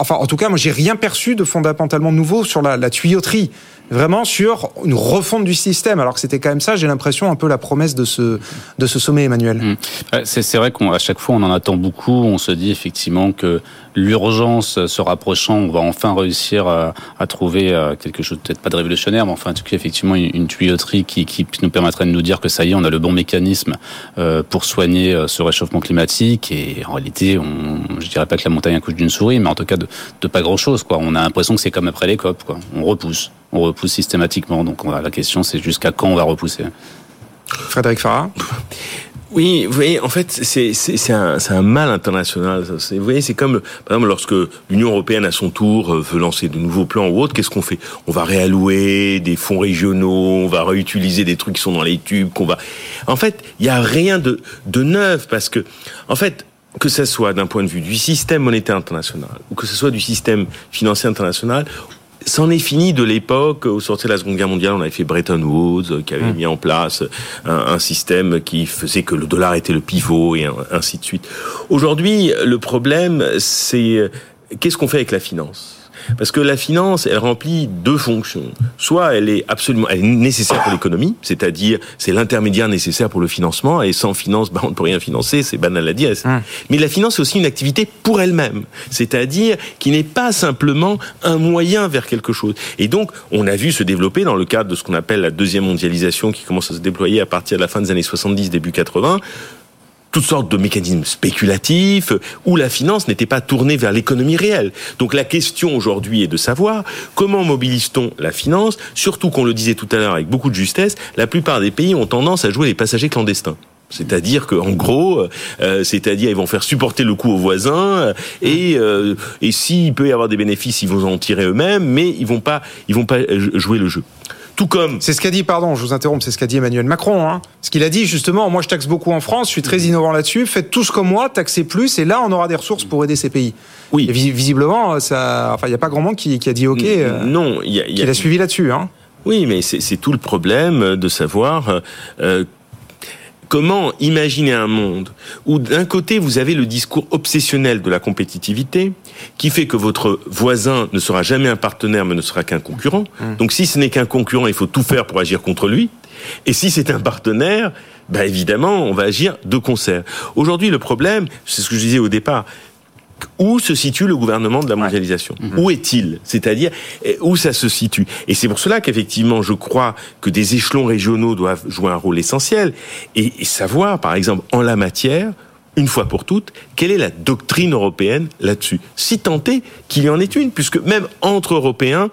Enfin, en tout cas, moi, j'ai rien perçu de fondamentalement nouveau sur la tuyauterie vraiment sur une refonte du système. Alors que c'était quand même ça, j'ai l'impression, un peu la promesse de ce, de ce sommet, Emmanuel. Mmh. C'est vrai qu'à chaque fois, on en attend beaucoup. On se dit effectivement que l'urgence se rapprochant, on va enfin réussir à, trouver euh, quelque chose, peut-être pas de révolutionnaire, mais enfin, en tout cas, effectivement, une, tuyauterie qui, qui, nous permettrait de nous dire que ça y est, on a le bon mécanisme euh, pour soigner euh, ce réchauffement climatique. Et en réalité, on, je dirais pas que la montagne accouche d'une souris, mais en tout cas de, de pas grand-chose. Quoi. On a l'impression que c'est comme après les COP. Quoi. On repousse on repousse systématiquement. Donc la question, c'est jusqu'à quand on va repousser. Frédéric Farah? Oui, vous voyez, en fait, c'est un, un mal international. Vous voyez, c'est comme, par exemple, lorsque l'Union européenne, à son tour, euh, veut lancer de nouveaux plans ou autres, qu'est-ce qu'on fait? On va réallouer des fonds régionaux, on va réutiliser des trucs qui sont dans les tubes, qu'on va... En fait, il n'y a rien de, de neuf, parce que, en fait, que ce soit d'un point de vue du système monétaire international, ou que ce soit du système financier international, c'en est fini de l'époque au sortir de la Seconde Guerre mondiale. On avait fait Bretton Woods, euh, qui avait mmh. mis en place un, système qui faisait que le dollar était le pivot et ainsi de suite. Aujourd'hui, le problème, c'est euh, qu'est-ce qu'on fait avec la finance? Parce que la finance, elle remplit deux fonctions. Soit elle est absolument, elle est nécessaire pour l'économie, c'est-à-dire c'est l'intermédiaire nécessaire pour le financement, et sans finance, bah, on ne peut rien financer, c'est banal à dire. Hum. Mais la finance, c'est aussi une activité pour elle-même, c'est-à-dire qui n'est pas simplement un moyen vers quelque chose. Et donc, on a vu se développer dans le cadre de ce qu'on appelle la deuxième mondialisation qui commence à se déployer à partir de la fin des années 70, début 80, toutes sortes de mécanismes spéculatifs où la finance n'était pas tournée vers l'économie réelle. Donc la question aujourd'hui est de savoir comment mobilise-t-on la finance, surtout qu'on le disait tout à l'heure avec beaucoup de justesse, la plupart des pays ont tendance à jouer les passagers clandestins. C'est-à-dire qu'en gros, euh, c'est-à-dire ils vont faire supporter le coût aux voisins et euh, et s'il peut y avoir des bénéfices, ils vont en tirer eux-mêmes, mais ils vont pas ils vont pas jouer le jeu. Tout comme. C'est ce qu'a dit, pardon, je vous interromps, c'est ce qu'a dit Emmanuel Macron. Hein. Ce qu'il a dit justement, moi je taxe beaucoup en France, je suis très innovant là-dessus, faites tous comme moi, taxez plus, et là on aura des ressources pour aider ces pays. Oui. Et visiblement, ça, enfin, il n'y a pas grand monde qui, qui a dit OK. Euh, non, il y a, y a... Qui a suivi là-dessus. Hein. Oui, mais c'est tout le problème de savoir euh, Comment imaginer un monde où d'un côté vous avez le discours obsessionnel de la compétitivité qui fait que votre voisin ne sera jamais un partenaire mais ne sera qu'un concurrent. Mmh. Donc si ce n'est qu'un concurrent, il faut tout faire pour agir contre lui. Et si c'est un partenaire, bah évidemment, on va agir de concert. Aujourd'hui, le problème, c'est ce que je disais au départ, où se situe le gouvernement de la mondialisation Mhm. Où est-il C'est-à-dire eh, où ça se situe Et c'est pour cela qu'effectivement, je crois que des échelons régionaux doivent jouer un rôle essentiel et, et savoir, par exemple, en la matière, une fois pour toutes, quelle est la doctrine européenne là-dessus Si tant est qu'il y en ait une, puisque même entre Européens,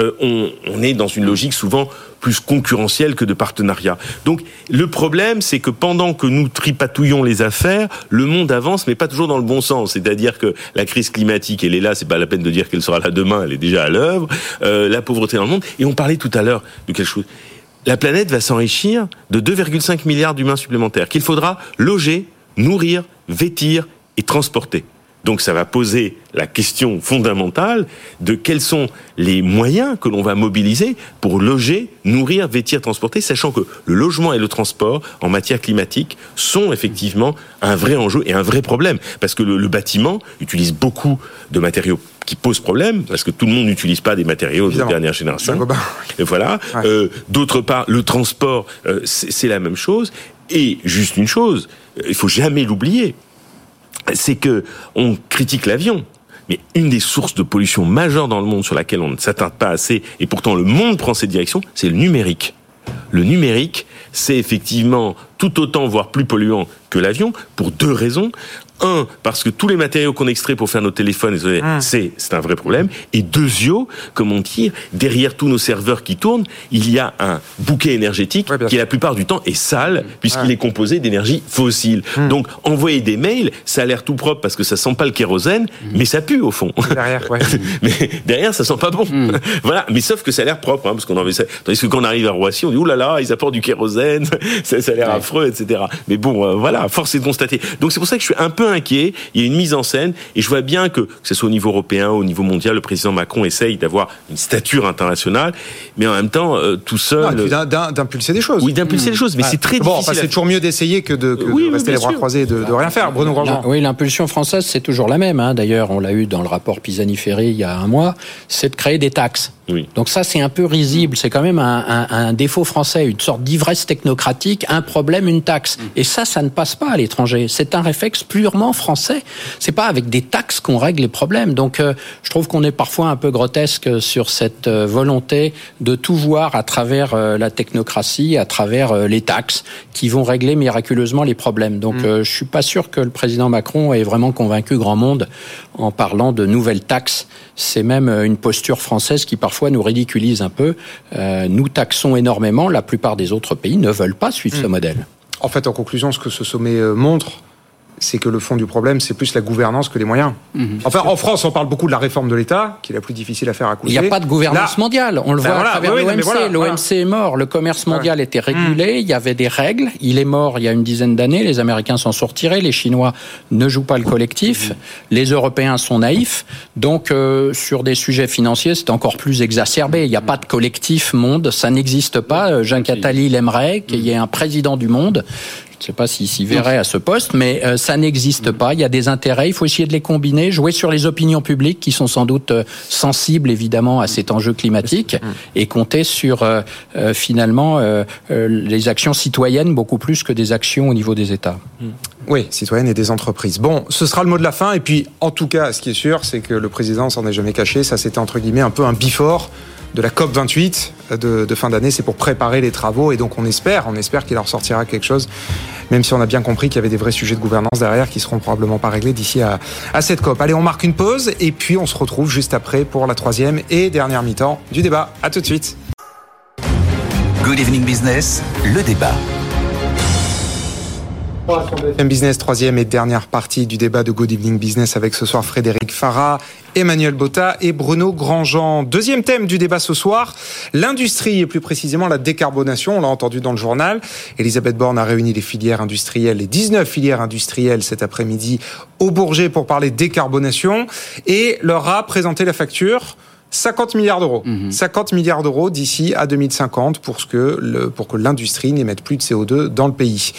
euh, on, on est dans une logique souvent plus concurrentielle que de partenariat. Donc le problème, c'est que pendant que nous tripatouillons les affaires, le monde avance, mais pas toujours dans le bon sens. C'est-à-dire que la crise climatique, elle est là, c'est pas la peine de dire qu'elle sera là demain, elle est déjà à l'œuvre. Euh, la pauvreté dans le monde, et on parlait tout à l'heure de quelque chose. La planète va s'enrichir de 2,5 milliards d'humains supplémentaires qu'il faudra loger, nourrir, vêtir et transporter. Donc ça va poser la question fondamentale de quels sont les moyens que l'on va mobiliser pour loger, nourrir, vêtir, transporter, sachant que le logement et le transport en matière climatique sont effectivement un vrai enjeu et un vrai problème. Parce que le, le bâtiment utilise beaucoup de matériaux qui posent problème, parce que tout le monde n'utilise pas des matériaux Évidemment. de dernière génération. Et voilà. Euh, D'autre part, le transport, euh, c'est c'est la même chose. Et juste une chose, euh, il faut jamais l'oublier, c'est que on critique l'avion. Mais une des sources de pollution majeure dans le monde sur laquelle on ne s'atteint pas assez, et pourtant le monde prend cette direction, c'est le numérique. Le numérique, c'est effectivement tout autant, voire plus polluant que l'avion, pour deux raisons. Un, parce que tous les matériaux qu'on extrait pour faire nos téléphones, c'est c'est un vrai problème. Et deuxio, comme on dit, derrière tous nos serveurs qui tournent, il y a un bouquet énergétique qui, la plupart du temps, est sale, puisqu'il est composé d'énergie fossile. Donc, envoyer des mails, ça a l'air tout propre parce que ça sent pas le kérosène, mais ça pue au fond. Derrière, ouais. mais derrière, ça sent pas bon. voilà. Mais sauf que ça a l'air propre, hein, parce qu'on en ça. Tandis que quand on arrive à Roissy, on dit, ouh là là, ils apportent du kérosène, ça, ça a l'air affreux, etc. Mais bon, euh, voilà, force est de constater. Donc c'est pour ça que je suis un peu inquiet. Il y a une mise en scène, et je vois bien que, que ce soit au niveau européen, au niveau mondial, le président Macron essaye d'avoir une stature internationale, mais en même temps, euh, tout seul. D'impulser des choses. Oui, d'impulser les choses, mais c'est très bon, difficile. enfin, à c'est toujours mieux d'essayer que de, que Oui, rester les bras sûr. croisés et de, de rien faire. Bruno Grandjean. Oui, l'impulsion française, c'est toujours la même. hein. D'ailleurs, on l'a eu dans le rapport Pisani-Ferry il y a un mois, c'est de créer des taxes. Donc ça, c'est un peu risible. C'est quand même un, un- un défaut français, une sorte d'ivresse technocratique, un problème, une taxe. Et ça, ça ne passe pas à l'étranger. C'est un réflexe purement français. C'est pas avec des taxes qu'on règle les problèmes. Donc, euh, je trouve qu'on est parfois un peu grotesque sur cette euh, volonté de tout voir à travers euh, la technocratie, à travers euh, les taxes, qui vont régler miraculeusement les problèmes. Donc, euh, je suis pas sûr que le président Macron ait vraiment convaincu grand monde en parlant de nouvelles taxes. C'est même une posture française qui parfois nous ridiculise un peu. Euh, nous taxons énormément. La plupart des autres pays ne veulent pas suivre ce modèle. En fait, en conclusion, ce que ce sommet euh, montre, c'est que le fond du problème, c'est plus la gouvernance que les moyens. Mhm. Enfin, en France, on parle beaucoup de la réforme de l'État, qui est la plus difficile à faire à Il n'y a pas de gouvernance Là- mondiale. On le Ben voit voilà, à travers oui, l'OMC. voilà, L'OMC voilà. est mort. Le commerce mondial était régulé. Il y avait des règles. Il est mort il y a une dizaine d'années. Les Américains s'en sont retirés. Les Chinois ne jouent pas le collectif. Les Européens sont naïfs. Donc, euh, sur des sujets financiers, c'est encore plus exacerbé. Il n'y a pas de collectif monde. Ça n'existe pas. Euh, Jacques Attali l'aimerait qu'il y ait un président du monde. Je ne sais pas s'il s'y verrait à ce poste, mais euh, ça n'existe pas. Il y a des intérêts. Il faut essayer de les combiner, jouer sur les opinions publiques qui sont sans doute euh, sensibles évidemment à cet enjeu climatique et compter sur euh, euh, finalement euh, euh, les actions citoyennes beaucoup plus que des actions au niveau des États. Oui, citoyennes et des entreprises. Bon, ce sera le mot de la fin. Et puis, en tout cas, ce qui est sûr, c'est que le président s'en est jamais caché. Ça, c'était entre guillemets un peu un bifort de la COP 28 de, de fin d'année. C'est pour préparer les travaux. Et donc, on espère, on espère qu'il en ressortira quelque chose. Même si on a bien compris qu'il y avait des vrais sujets de gouvernance derrière qui seront probablement pas réglés d'ici à, à cette COP. Allez, on marque une pause. Et puis, on se retrouve juste après pour la troisième et dernière mi-temps du débat. À tout de suite. Good Evening Business, le débat. FM Business, troisième et dernière partie du débat de Good Evening Business avec ce soir Frédéric Farah, Emmanuel Botta et Bruno Grandjean. Deuxième thème du débat ce soir, l'industrie et plus précisément la décarbonation. On l'a entendu dans le journal. Elisabeth Borne a réuni les filières industrielles, les 19 filières industrielles cet après-midi au Bourget pour parler décarbonation et leur a présenté la facture 50 milliards d'euros. 50 milliards d'euros d'ici à 2050 pour, ce que le, pour que l'industrie n'émette plus de CO2 dans le pays.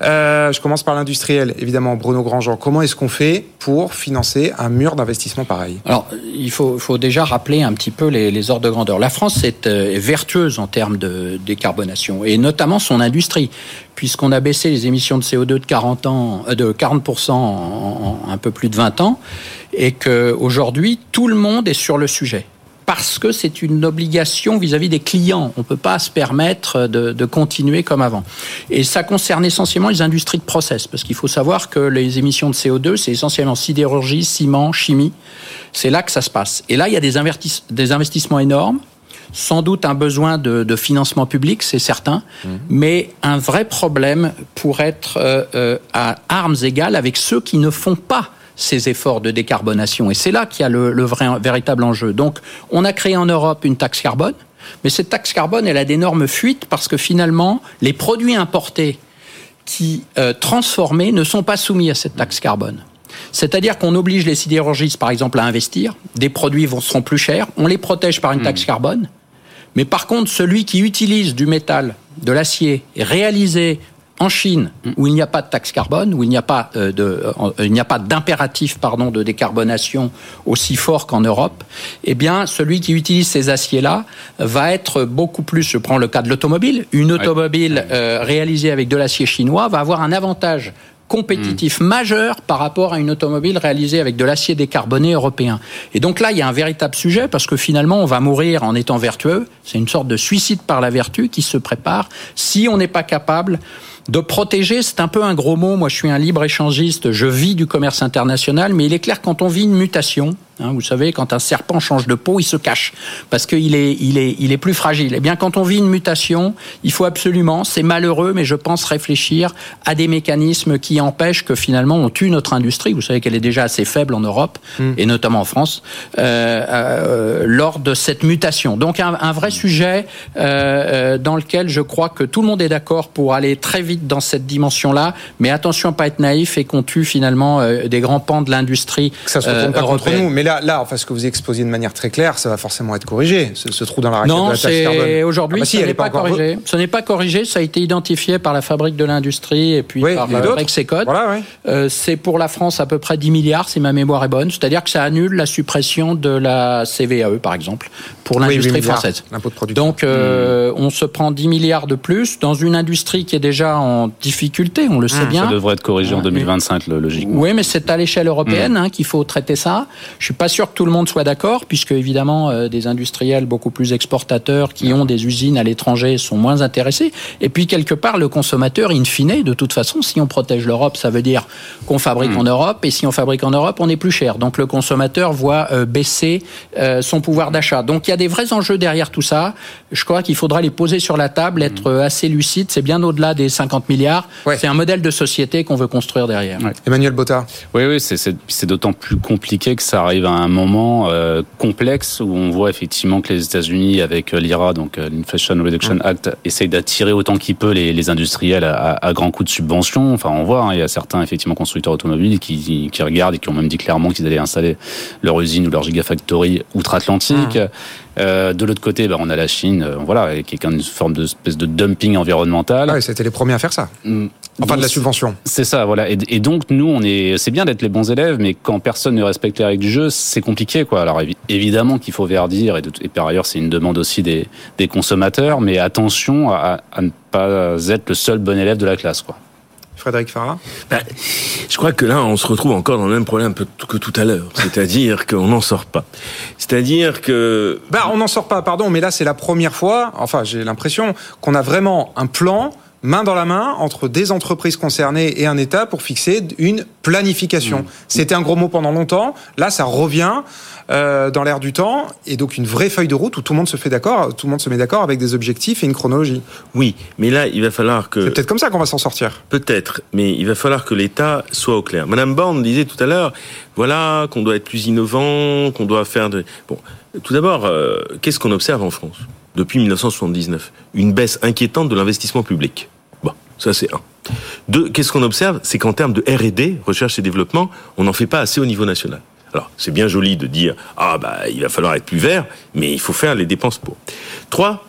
Euh, je commence par l'industriel, évidemment, Bruno Grandjean. Comment est-ce qu'on fait pour financer un mur d'investissement pareil? Alors, il faut, faut déjà rappeler un petit peu les, les ordres de grandeur. La France est, euh, est vertueuse en termes de décarbonation, et notamment son industrie, puisqu'on a baissé les émissions de CO2 de 40 ans, euh, de 40 en, en un peu plus de 20 ans, et que aujourd'hui tout le monde est sur le sujet parce que c'est une obligation vis-à-vis des clients. On ne peut pas se permettre de, de, continuer comme avant. Et ça concerne essentiellement les industries de process, parce qu'il faut savoir que les émissions de CO2, c'est essentiellement sidérurgie, ciment, chimie. C'est là que ça se passe. Et là, il y a des, des investissements énormes sans doute un besoin de, de financement public, c'est certain, mmh. mais un vrai problème pour être euh, euh, à armes égales avec ceux qui ne font pas ces efforts de décarbonation. Et c'est là qu'il y a le, le vrai, véritable enjeu. Donc, on a créé en Europe une taxe carbone, mais cette taxe carbone, elle a d'énormes fuites parce que finalement, les produits importés qui euh, transformés ne sont pas soumis à cette taxe carbone. C'est-à-dire qu'on oblige les sidérurgistes, par exemple, à investir. Des produits vont, seront plus chers. On les protège par une mmh. taxe carbone. Mais par contre, celui qui utilise du métal, de l'acier, réalisé en Chine, où il n'y a pas de taxe carbone, où il n'y a pas euh, de, euh, il n'y a pas d'impératif pardon de décarbonation aussi fort qu'en Europe, eh bien celui qui utilise ces aciers-là va être beaucoup plus. Je prends le cas de l'automobile. Une automobile euh, réalisée avec de l'acier chinois va avoir un avantage compétitif mmh. majeur par rapport à une automobile réalisée avec de l'acier décarboné européen. Et donc là, il y a un véritable sujet parce que finalement, on va mourir en étant vertueux. C'est une sorte de suicide par la vertu qui se prépare si on n'est pas capable de protéger, c'est un peu un gros mot. Moi, je suis un libre-échangiste, je vis du commerce international, mais il est clair quand on vit une mutation, hein, vous savez, quand un serpent change de peau, il se cache parce qu'il est, il est, il est plus fragile. Eh bien, quand on vit une mutation, il faut absolument, c'est malheureux, mais je pense réfléchir à des mécanismes qui empêchent que finalement on tue notre industrie. Vous savez qu'elle est déjà assez faible en Europe mm. et notamment en France euh, euh, lors de cette mutation. Donc un, un vrai sujet euh, euh, dans lequel je crois que tout le monde est d'accord pour aller très vite dans cette dimension-là, mais attention à pas être naïf et qu'on tue finalement euh, des grands pans de l'industrie. Retourne euh, pas contre nous, mais là, là, enfin, ce que vous exposiez de manière très claire, ça va forcément être corrigé. Ce, trou dans la raquette non, de la taxe carbone. aujourd'hui, ah bah si, ce n'est pas, pas corrigé. Ce n'est pas corrigé. Ça a été identifié par la fabrique de l'industrie et puis par euh, Rexecode. Voilà, oui. euh, c'est pour la France à peu près 10 milliards, si ma mémoire est bonne. C'est-à-dire que ça annule la suppression de la CVAE, par exemple, pour l'industrie oui, française. De Donc, euh, mmh. on se prend 10 milliards de plus dans une industrie qui est déjà en difficulté, on le sait mmh. bien. Ça devrait être corrigé en 2025, logiquement. Oui, mais c'est à l'échelle européenne mmh. hein, qu'il faut traiter ça. Je suis pas sûr que tout le monde soit d'accord, puisque évidemment, euh, des industriels beaucoup plus exportateurs qui ont des usines à l'étranger sont moins intéressés. Et puis, quelque part, le consommateur, in fine, de toute façon, si on protège l'Europe, ça veut dire qu'on fabrique mmh. en Europe, et si on fabrique en Europe, on est plus cher. Donc, le consommateur voit euh, baisser euh, son pouvoir d'achat. Donc, il y a des vrais enjeux derrière tout ça. Je crois qu'il faudra les poser sur la table, être assez lucide. C'est bien au-delà des 50 milliards Ouais. C'est un modèle de société qu'on veut construire derrière. Ouais. Emmanuel Botta. Oui, oui, c'est d'autant plus compliqué que ça arrive à un moment euh, complexe où on voit effectivement que les États-Unis, avec euh, l'IRA, donc euh, l'Inflation Reduction Act, essayent d'attirer autant qu'ils peuvent les, les, industriels à, à, grands coups de subvention. Enfin, on voit, hein, il y a certains effectivement constructeurs automobiles qui, qui regardent et qui ont même dit clairement qu'ils allaient installer leur usine ou leur gigafactory outre-Atlantique. Mmh. Euh, de l'autre côté, bah, on a la Chine, euh, voilà, qui est une forme de espèce de dumping environnemental. Ah c'était les premiers à faire ça. Enfin, de la subvention. C'est ça, voilà. Et, et, donc, nous, on est, c'est bien d'être les bons élèves, mais quand personne ne respecte les règles du jeu, c'est compliqué, quoi. Alors, évidemment qu'il faut verdir, et, de, et, par ailleurs, c'est une demande aussi des, des consommateurs, mais attention à, à ne pas être le seul bon élève de la classe, quoi. Frédéric Farah? Ben, Je crois que là, on se retrouve encore dans le même problème que tout à l'heure. C'est-à-dire qu'on n'en sort pas. C'est-à-dire que... Ben, on n'en sort pas, pardon, mais là, c'est la première fois, enfin, j'ai l'impression qu'on a vraiment un plan main dans la main entre des entreprises concernées et un État pour fixer une planification. Mmh. C'était un gros mot pendant longtemps. Là, ça revient euh, dans l'air du temps et donc une vraie feuille de route où tout le monde se fait d'accord, tout le monde se met d'accord avec des objectifs et une chronologie. Oui, mais là, il va falloir que. C'est peut-être comme ça qu'on va s'en sortir. Peut-être, mais il va falloir que l'État soit au clair. Madame Borne disait tout à l'heure, voilà, qu'on doit être plus innovant, qu'on doit faire de. Bon, tout d'abord, euh, qu'est-ce qu'on observe en France? Depuis 1979 Une baisse inquiétante de l'investissement public. Bon, ça c'est un. Deux, qu'est-ce qu'on observe? C'est qu'en termes de R&D, recherche et développement, on n'en fait pas assez au niveau national. Alors, c'est bien joli de dire ah bah il va falloir être plus vert, mais il faut faire les dépenses pour. Trois,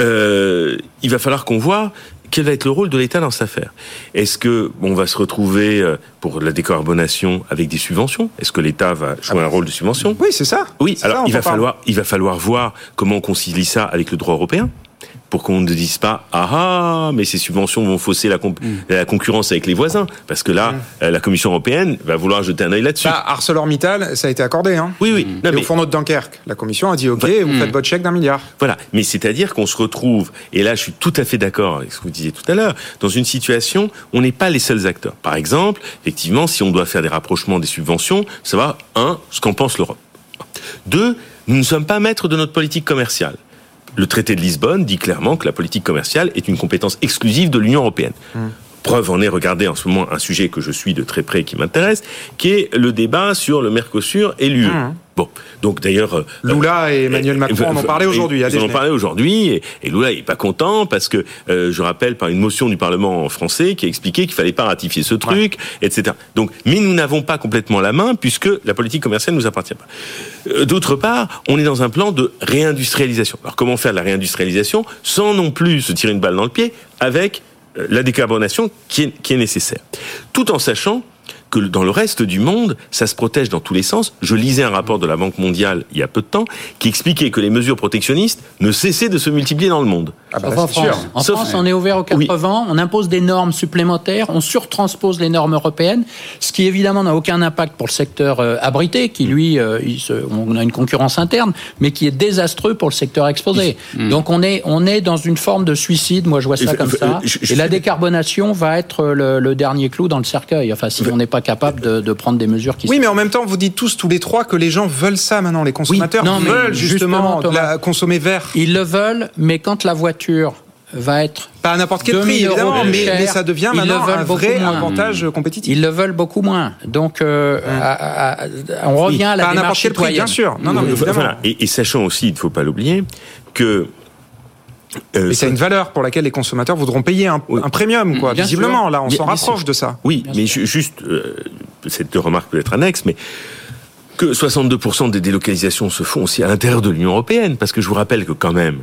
euh, il va falloir qu'on voit quel va être le rôle de l'État dans cette affaire? Est-ce que on va se retrouver euh, pour la décarbonation avec des subventions? Est-ce que l'État va jouer un rôle de subvention? Oui, c'est ça. Oui. Alors il va falloir il va falloir voir comment on concilie ça avec le droit européen pour qu'on ne dise pas ah ah mais ces subventions vont fausser la, Mm. la concurrence avec les voisins parce que là euh, la Commission européenne va vouloir jeter un œil là-dessus. Bah, ArcelorMittal, ça a été accordé. Hein. oui oui. Non, Et mais- au fourneau de Dunkerque, la Commission a dit OK, Ouais. vous Mm. faites votre chèque d'un milliard. Voilà, mais c'est-à-dire qu'on se retrouve, et là je suis tout à fait d'accord avec ce que vous disiez tout à l'heure, dans une situation où on n'est pas les seuls acteurs. Par exemple, effectivement, si on doit faire des rapprochements des subventions, savoir, un, ce qu'en pense l'Europe. Deux, nous ne sommes pas maîtres de notre politique commerciale. Le traité de Lisbonne dit clairement que la politique commerciale est une compétence exclusive de l'Union européenne. Preuve en est, regardez en ce moment un sujet que je suis de très près et qui m'intéresse, qui est le débat sur le Mercosur et l'UE. Bon, donc d'ailleurs... euh, Lula et Emmanuel Macron en ont parlé aujourd'hui Ils en ont parlé aujourd'hui et, et Lula est pas content parce que euh, je rappelle par une motion du Parlement français qui a expliqué qu'il fallait pas ratifier ce truc, etc. Donc, mais nous n'avons pas complètement la main puisque la politique commerciale nous appartient pas. Euh, D'autre part, on est dans un plan de réindustrialisation. Alors comment faire de la réindustrialisation sans non plus se tirer une balle dans le pied avec euh, la décarbonation qui est, qui est nécessaire, tout en sachant que dans le reste du monde, ça se protège dans tous les sens. Je lisais un rapport de la Banque mondiale il y a peu de temps qui expliquait que les mesures protectionnistes ne cessaient de se multiplier dans le monde. Ah bah, Sauf en France. En Sauf- France, on est ouvert aux quatre Oui. vents, on impose des normes supplémentaires, on surtranspose les normes européennes, ce qui évidemment n'a aucun impact pour le secteur euh, abrité, qui lui, euh, il se- on a une concurrence interne, mais qui est désastreux pour le secteur exposé. Donc on est, on est dans une forme de suicide, moi je vois ça comme ça, je- je- et la décarbonation va être le, le dernier clou dans le cercueil, enfin si on n'est pas capable de, de prendre des mesures qui Oui, mais en même temps, vous dites tous, tous les trois, que les gens veulent ça maintenant. Les consommateurs non, veulent justement, la- consommer vert. Ils le veulent, mais quand la voiture va être Pas à n'importe quel 2000 prix, évidemment, mais, cher, mais ça devient ils maintenant un vrai moins. avantage compétitif. Ils le veulent beaucoup moins. Donc, euh, à- à- à- on revient à la pas à n'importe quel prix, bien sûr. Non, non, mais évidemment. voilà. Et, et sachant aussi, il ne faut pas l'oublier, que euh, Et c'est une valeur pour laquelle les consommateurs voudront payer un, un premium, quoi. Bien Visiblement, sûr. là, on s'en rapproche sûr. de ça. Oui, mais ju- juste, euh, cette remarque peut être annexe, mais que 62% des délocalisations se font aussi à l'intérieur de l'Union européenne, parce que je vous rappelle que quand même,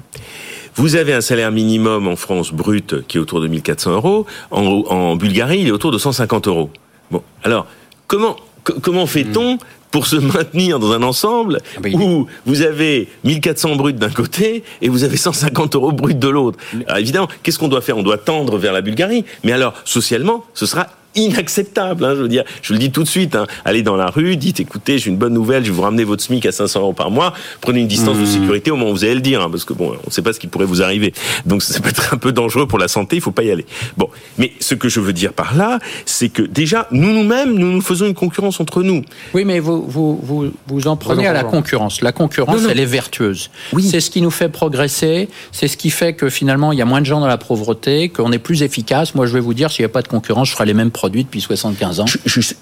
vous avez un salaire minimum en France brut qui est autour de 1400 euros, en, en Bulgarie il est autour de 150 euros. Bon, alors comment co- comment fait-on pour se maintenir dans un ensemble Ah bah, est- où vous avez 1400 bruts d'un côté et vous avez 150 euros bruts de l'autre. Alors évidemment, qu'est-ce qu'on doit faire? On doit tendre vers la Bulgarie. Mais alors, socialement, ce sera inacceptable. hein, je veux dire, je le dis tout de suite. Hein, allez dans la rue, dites écoutez, j'ai une bonne nouvelle, je vais vous ramener votre SMIC à 500 euros par mois. Prenez une distance de sécurité au moment où vous allez le dire, hein, parce que bon, on ne sait pas ce qui pourrait vous arriver. Donc ça peut être un peu dangereux pour la santé. Il faut pas y aller. Bon, mais ce que je veux dire par là, c'est que déjà, nous nous-mêmes, nous nous faisons une concurrence entre nous. Oui, mais vous, vous, vous, vous en prenez à la concurrence. La concurrence, Non, non. elle est vertueuse. Oui. C'est ce qui nous fait progresser. C'est ce qui fait que finalement, il y a moins de gens dans la pauvreté, qu'on est plus efficace. Moi, je vais vous dire, s'il n'y a pas de concurrence, je ferai les mêmes produits depuis 75 ans.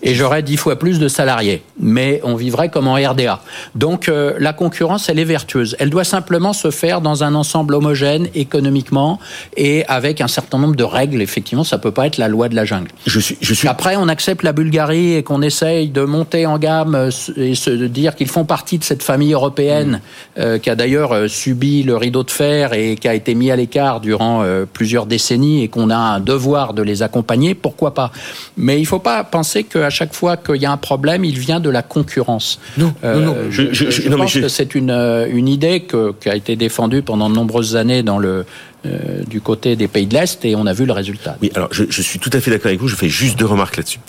Et j'aurais dix fois plus de salariés. Mais on vivrait comme en RDA. Donc euh, la concurrence, elle est vertueuse. Elle doit simplement se faire dans un ensemble homogène économiquement et avec un certain nombre de règles. Effectivement, ça peut pas être la loi de la jungle. Je suis, je suis Après, on accepte la Bulgarie et qu'on essaye de monter en gamme euh, et se dire qu'ils font partie de cette famille européenne euh, qui a d'ailleurs euh, subi le rideau de fer et qui a été mis à l'écart durant euh, plusieurs décennies et qu'on a un devoir de les accompagner. Pourquoi pas? Mais il faut pas penser qu'à chaque fois qu'il y a un problème, il vient de la concurrence. Non, non, non. Je, Je- je- je je- non, mais pense je- que c'est une, euh, une idée que- qui a été défendue pendant de nombreuses années dans le, euh, du côté des pays de l'Est et on a vu le résultat. Oui, alors je, je suis tout à fait d'accord avec vous. Je fais juste deux remarques là-dessus.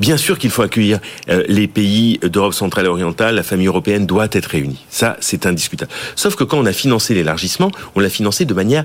Bien sûr qu'il faut accueillir euh, les pays d'Europe centrale et orientale. La famille européenne doit être réunie. Ça, c'est indiscutable. Sauf que quand on a financé l'élargissement, on l'a financé de manière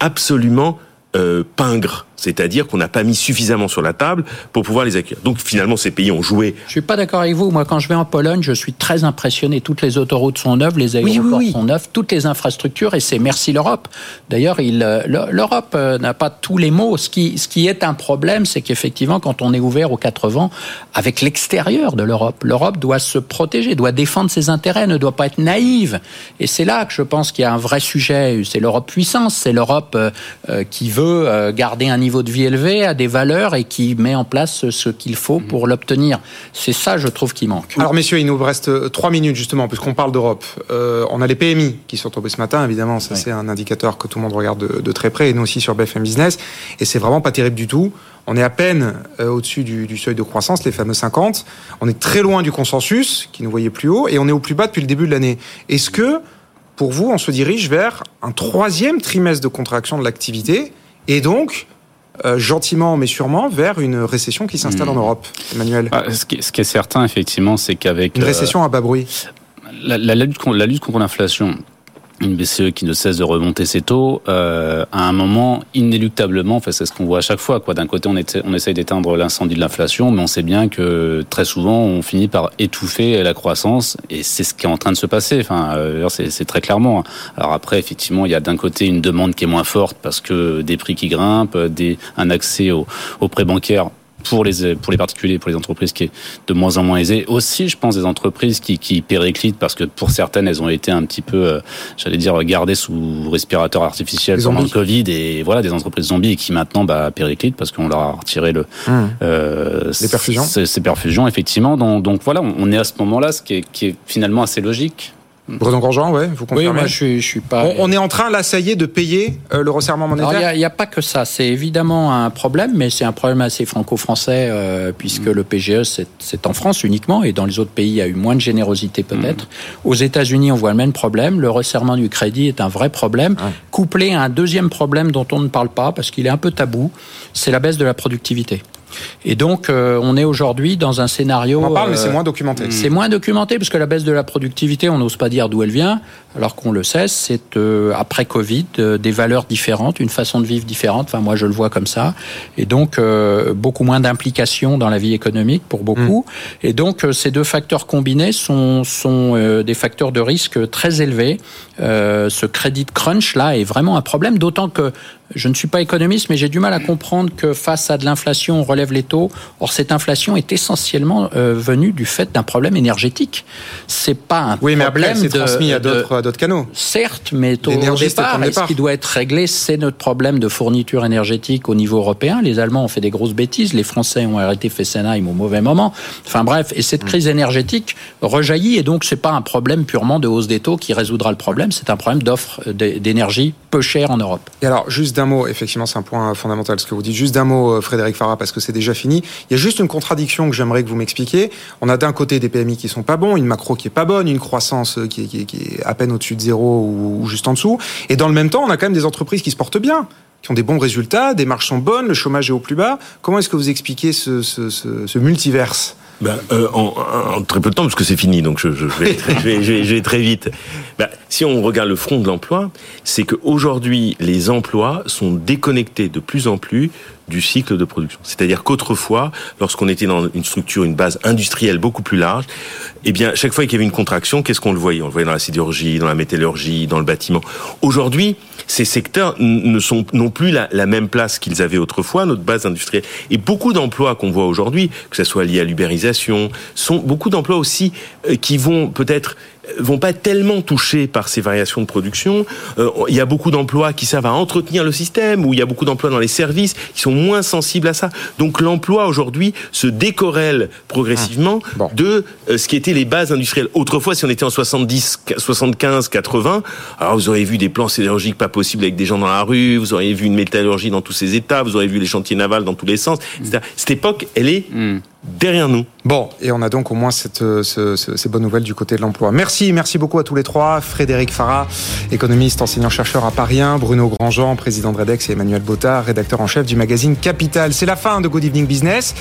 absolument euh, pingre. C'est-à-dire qu'on n'a pas mis suffisamment sur la table pour pouvoir les accueillir. Donc finalement, ces pays ont joué. Je suis pas d'accord avec vous. Moi, quand je vais en Pologne, je suis très impressionné. Toutes les autoroutes sont neuves, les aéroports oui, oui. sont neufs, toutes les infrastructures, et c'est merci l'Europe. D'ailleurs, il, euh, le- l'Europe euh, n'a pas tous les mots. Ce qui, ce qui est un problème, c'est qu'effectivement, quand on est ouvert aux quatre vents, avec l'extérieur de l'Europe, l'Europe doit se protéger, doit défendre ses intérêts, ne doit pas être naïve. Et c'est là que je pense qu'il y a un vrai sujet. C'est l'Europe puissance, c'est l'Europe euh, qui veut garder un niveau de vie élevé, a des valeurs et qui met en place ce qu'il faut pour l'obtenir. C'est ça, je trouve, qui manque. Alors messieurs, il nous reste euh, trois minutes justement, puisqu'on parle d'Europe. Euh, on a les PMI qui sont tombés ce matin, évidemment, ça c'est un indicateur que tout le monde regarde de, de très près, et nous aussi sur BFM Business, et c'est vraiment pas terrible du tout. On est à peine euh, au-dessus du, du seuil de croissance, les fameux 50. On est très loin du consensus, qui nous voyait plus haut, et on est au plus bas depuis le début de l'année. Est-ce que pour vous, on se dirige vers un troisième trimestre de contraction de l'activité et donc euh, gentiment mais sûrement vers une récession qui s'installe en Hmm. Europe, Emmanuel. Ah, ce, qui, ce qui est certain, effectivement, c'est qu'avec Une euh, récession à bas bruit. la, la lutte contre, la lutte contre l'inflation, une BCE qui ne cesse de remonter ses taux, euh, à un moment, inéluctablement, enfin, c'est ce qu'on voit à chaque fois. Quoi. D'un côté, on, essaye d'éteindre l'incendie de l'inflation, mais on sait bien que très souvent, on finit par étouffer la croissance, et c'est ce qui est en train de se passer. Enfin, euh, c'est, c'est très clairement. Alors après, effectivement, il y a d'un côté une demande qui est moins forte parce que des prix qui grimpent, des, un accès aux au prêts bancaires pour les pour les particuliers, pour les entreprises qui est de moins en moins aisé. Aussi, je pense des entreprises qui qui périclitent parce que pour certaines, elles ont été un petit peu, euh, j'allais dire, gardées sous respirateur artificiel Les pendant le. Covid et voilà des entreprises zombies qui maintenant bah, périclitent parce qu'on leur a retiré le Hum. euh, Les perfusions. ces, ces perfusions effectivement. Donc, donc voilà, on on est à ce moment-là, ce qui est, qui est finalement assez logique. Bruno Grandjean, ouais, vous Oui, confirmez moi je suis, je suis pas. on, on est en train, là, ça y est, de payer euh, le resserrement monétaire Il n'y a, pas que ça. C'est évidemment un problème, mais c'est un problème assez franco-français, euh, puisque Mm. le PGE, c'est- c'est en France uniquement, et dans les autres pays, il y a eu moins de générosité peut-être. Mm. Aux États-Unis, on voit le même problème. Le resserrement du crédit est un vrai problème, couplé à un deuxième problème dont on ne parle pas, parce qu'il est un peu tabou, c'est la baisse de la productivité. Et donc, euh, on est aujourd'hui dans un scénario. On en parle, mais euh, c'est moins documenté. c'est moins documenté parce que la baisse de la productivité, on n'ose pas dire d'où elle vient, alors qu'on le sait, c'est euh, après Covid euh, des valeurs différentes, une façon de vivre différente. Enfin, moi, je le vois comme ça, et donc euh, beaucoup moins d'implication dans la vie économique pour beaucoup. Et donc, euh, ces deux facteurs combinés sont sont euh, des facteurs de risque très élevés. Euh, ce crédit crunch là est vraiment un problème, d'autant que je ne suis pas économiste, mais j'ai du mal à comprendre que face à de l'inflation, on relève les taux. Or, cette inflation est essentiellement euh, venue du fait d'un problème énergétique. C'est pas un Oui, mais après, problème c'est de- transmis à d'autres canaux. Certes, mais au départ, et ce départ. qui doit être réglé, c'est notre problème de fourniture énergétique au niveau européen. Les Allemands ont fait des grosses bêtises, les Français ont arrêté Fessenheim au mauvais moment. Enfin bref, et Mm. cette crise énergétique rejaillit, et donc c'est pas un problème purement de hausse des taux qui résoudra le problème, c'est un problème d'offre d- d'énergie peu chère en Europe. Et alors, juste d'un mot, effectivement, c'est un point fondamental ce que vous dites. Juste d'un mot, euh, Frédéric Farah, parce que c'est déjà fini. Il y a juste une contradiction que j'aimerais que vous m'expliquiez. On a d'un côté des PMI qui sont pas bons, une macro qui est pas bonne, une croissance euh, qui est, à peine au-dessus de zéro ou, juste en dessous. Et dans le même temps, on a quand même des entreprises qui se portent bien, qui ont des bons résultats, des marges sont bonnes, le chômage est au plus bas. Comment est-ce que vous expliquez ce, ce, ce, ce multiverse? Ben, euh, en, en très peu de temps, parce que c'est fini, donc je, je, vais, je, vais, je, vais, je vais très vite. Ben, si on regarde le front de l'emploi, c'est qu'aujourd'hui, les emplois sont déconnectés de plus en plus du cycle de production. C'est-à-dire qu'autrefois, lorsqu'on était dans une structure, une base industrielle beaucoup plus large, eh bien, chaque fois qu'il y avait une contraction, qu'est-ce qu'on le voyait? On le voyait dans la sidérurgie, dans la métallurgie, dans le bâtiment. Aujourd'hui, ces secteurs ne sont non plus la, la même place qu'ils avaient autrefois, notre base industrielle. Et beaucoup d'emplois qu'on voit aujourd'hui, que ce soit lié à l'ubérisation, sont beaucoup d'emplois aussi euh, qui vont peut-être vont pas être tellement touchés par ces variations de production. Euh, il y a beaucoup d'emplois qui servent à entretenir le système, ou il y a beaucoup d'emplois dans les services qui sont moins sensibles à ça. Donc l'emploi aujourd'hui se décorrèle progressivement de euh, ce qui étaient les bases industrielles. Autrefois, si on était en 70, 75, 80, alors vous auriez vu des plans sidérurgiques pas possibles avec des gens dans la rue, vous auriez vu une métallurgie dans tous ses états, vous auriez vu les chantiers navals dans tous les sens. etc. Cette époque, elle est derrière nous. Bon, et on a donc au moins cette, euh, ce- ce- ces bonnes nouvelles du côté de l'emploi. Merci, merci beaucoup à tous les trois. Frédéric Farah, économiste, enseignant-chercheur à Paris 1, Bruno Grandjean, président de Redex, et Emmanuel Bottard, rédacteur en chef du magazine Capital. C'est la fin de Good Evening Business.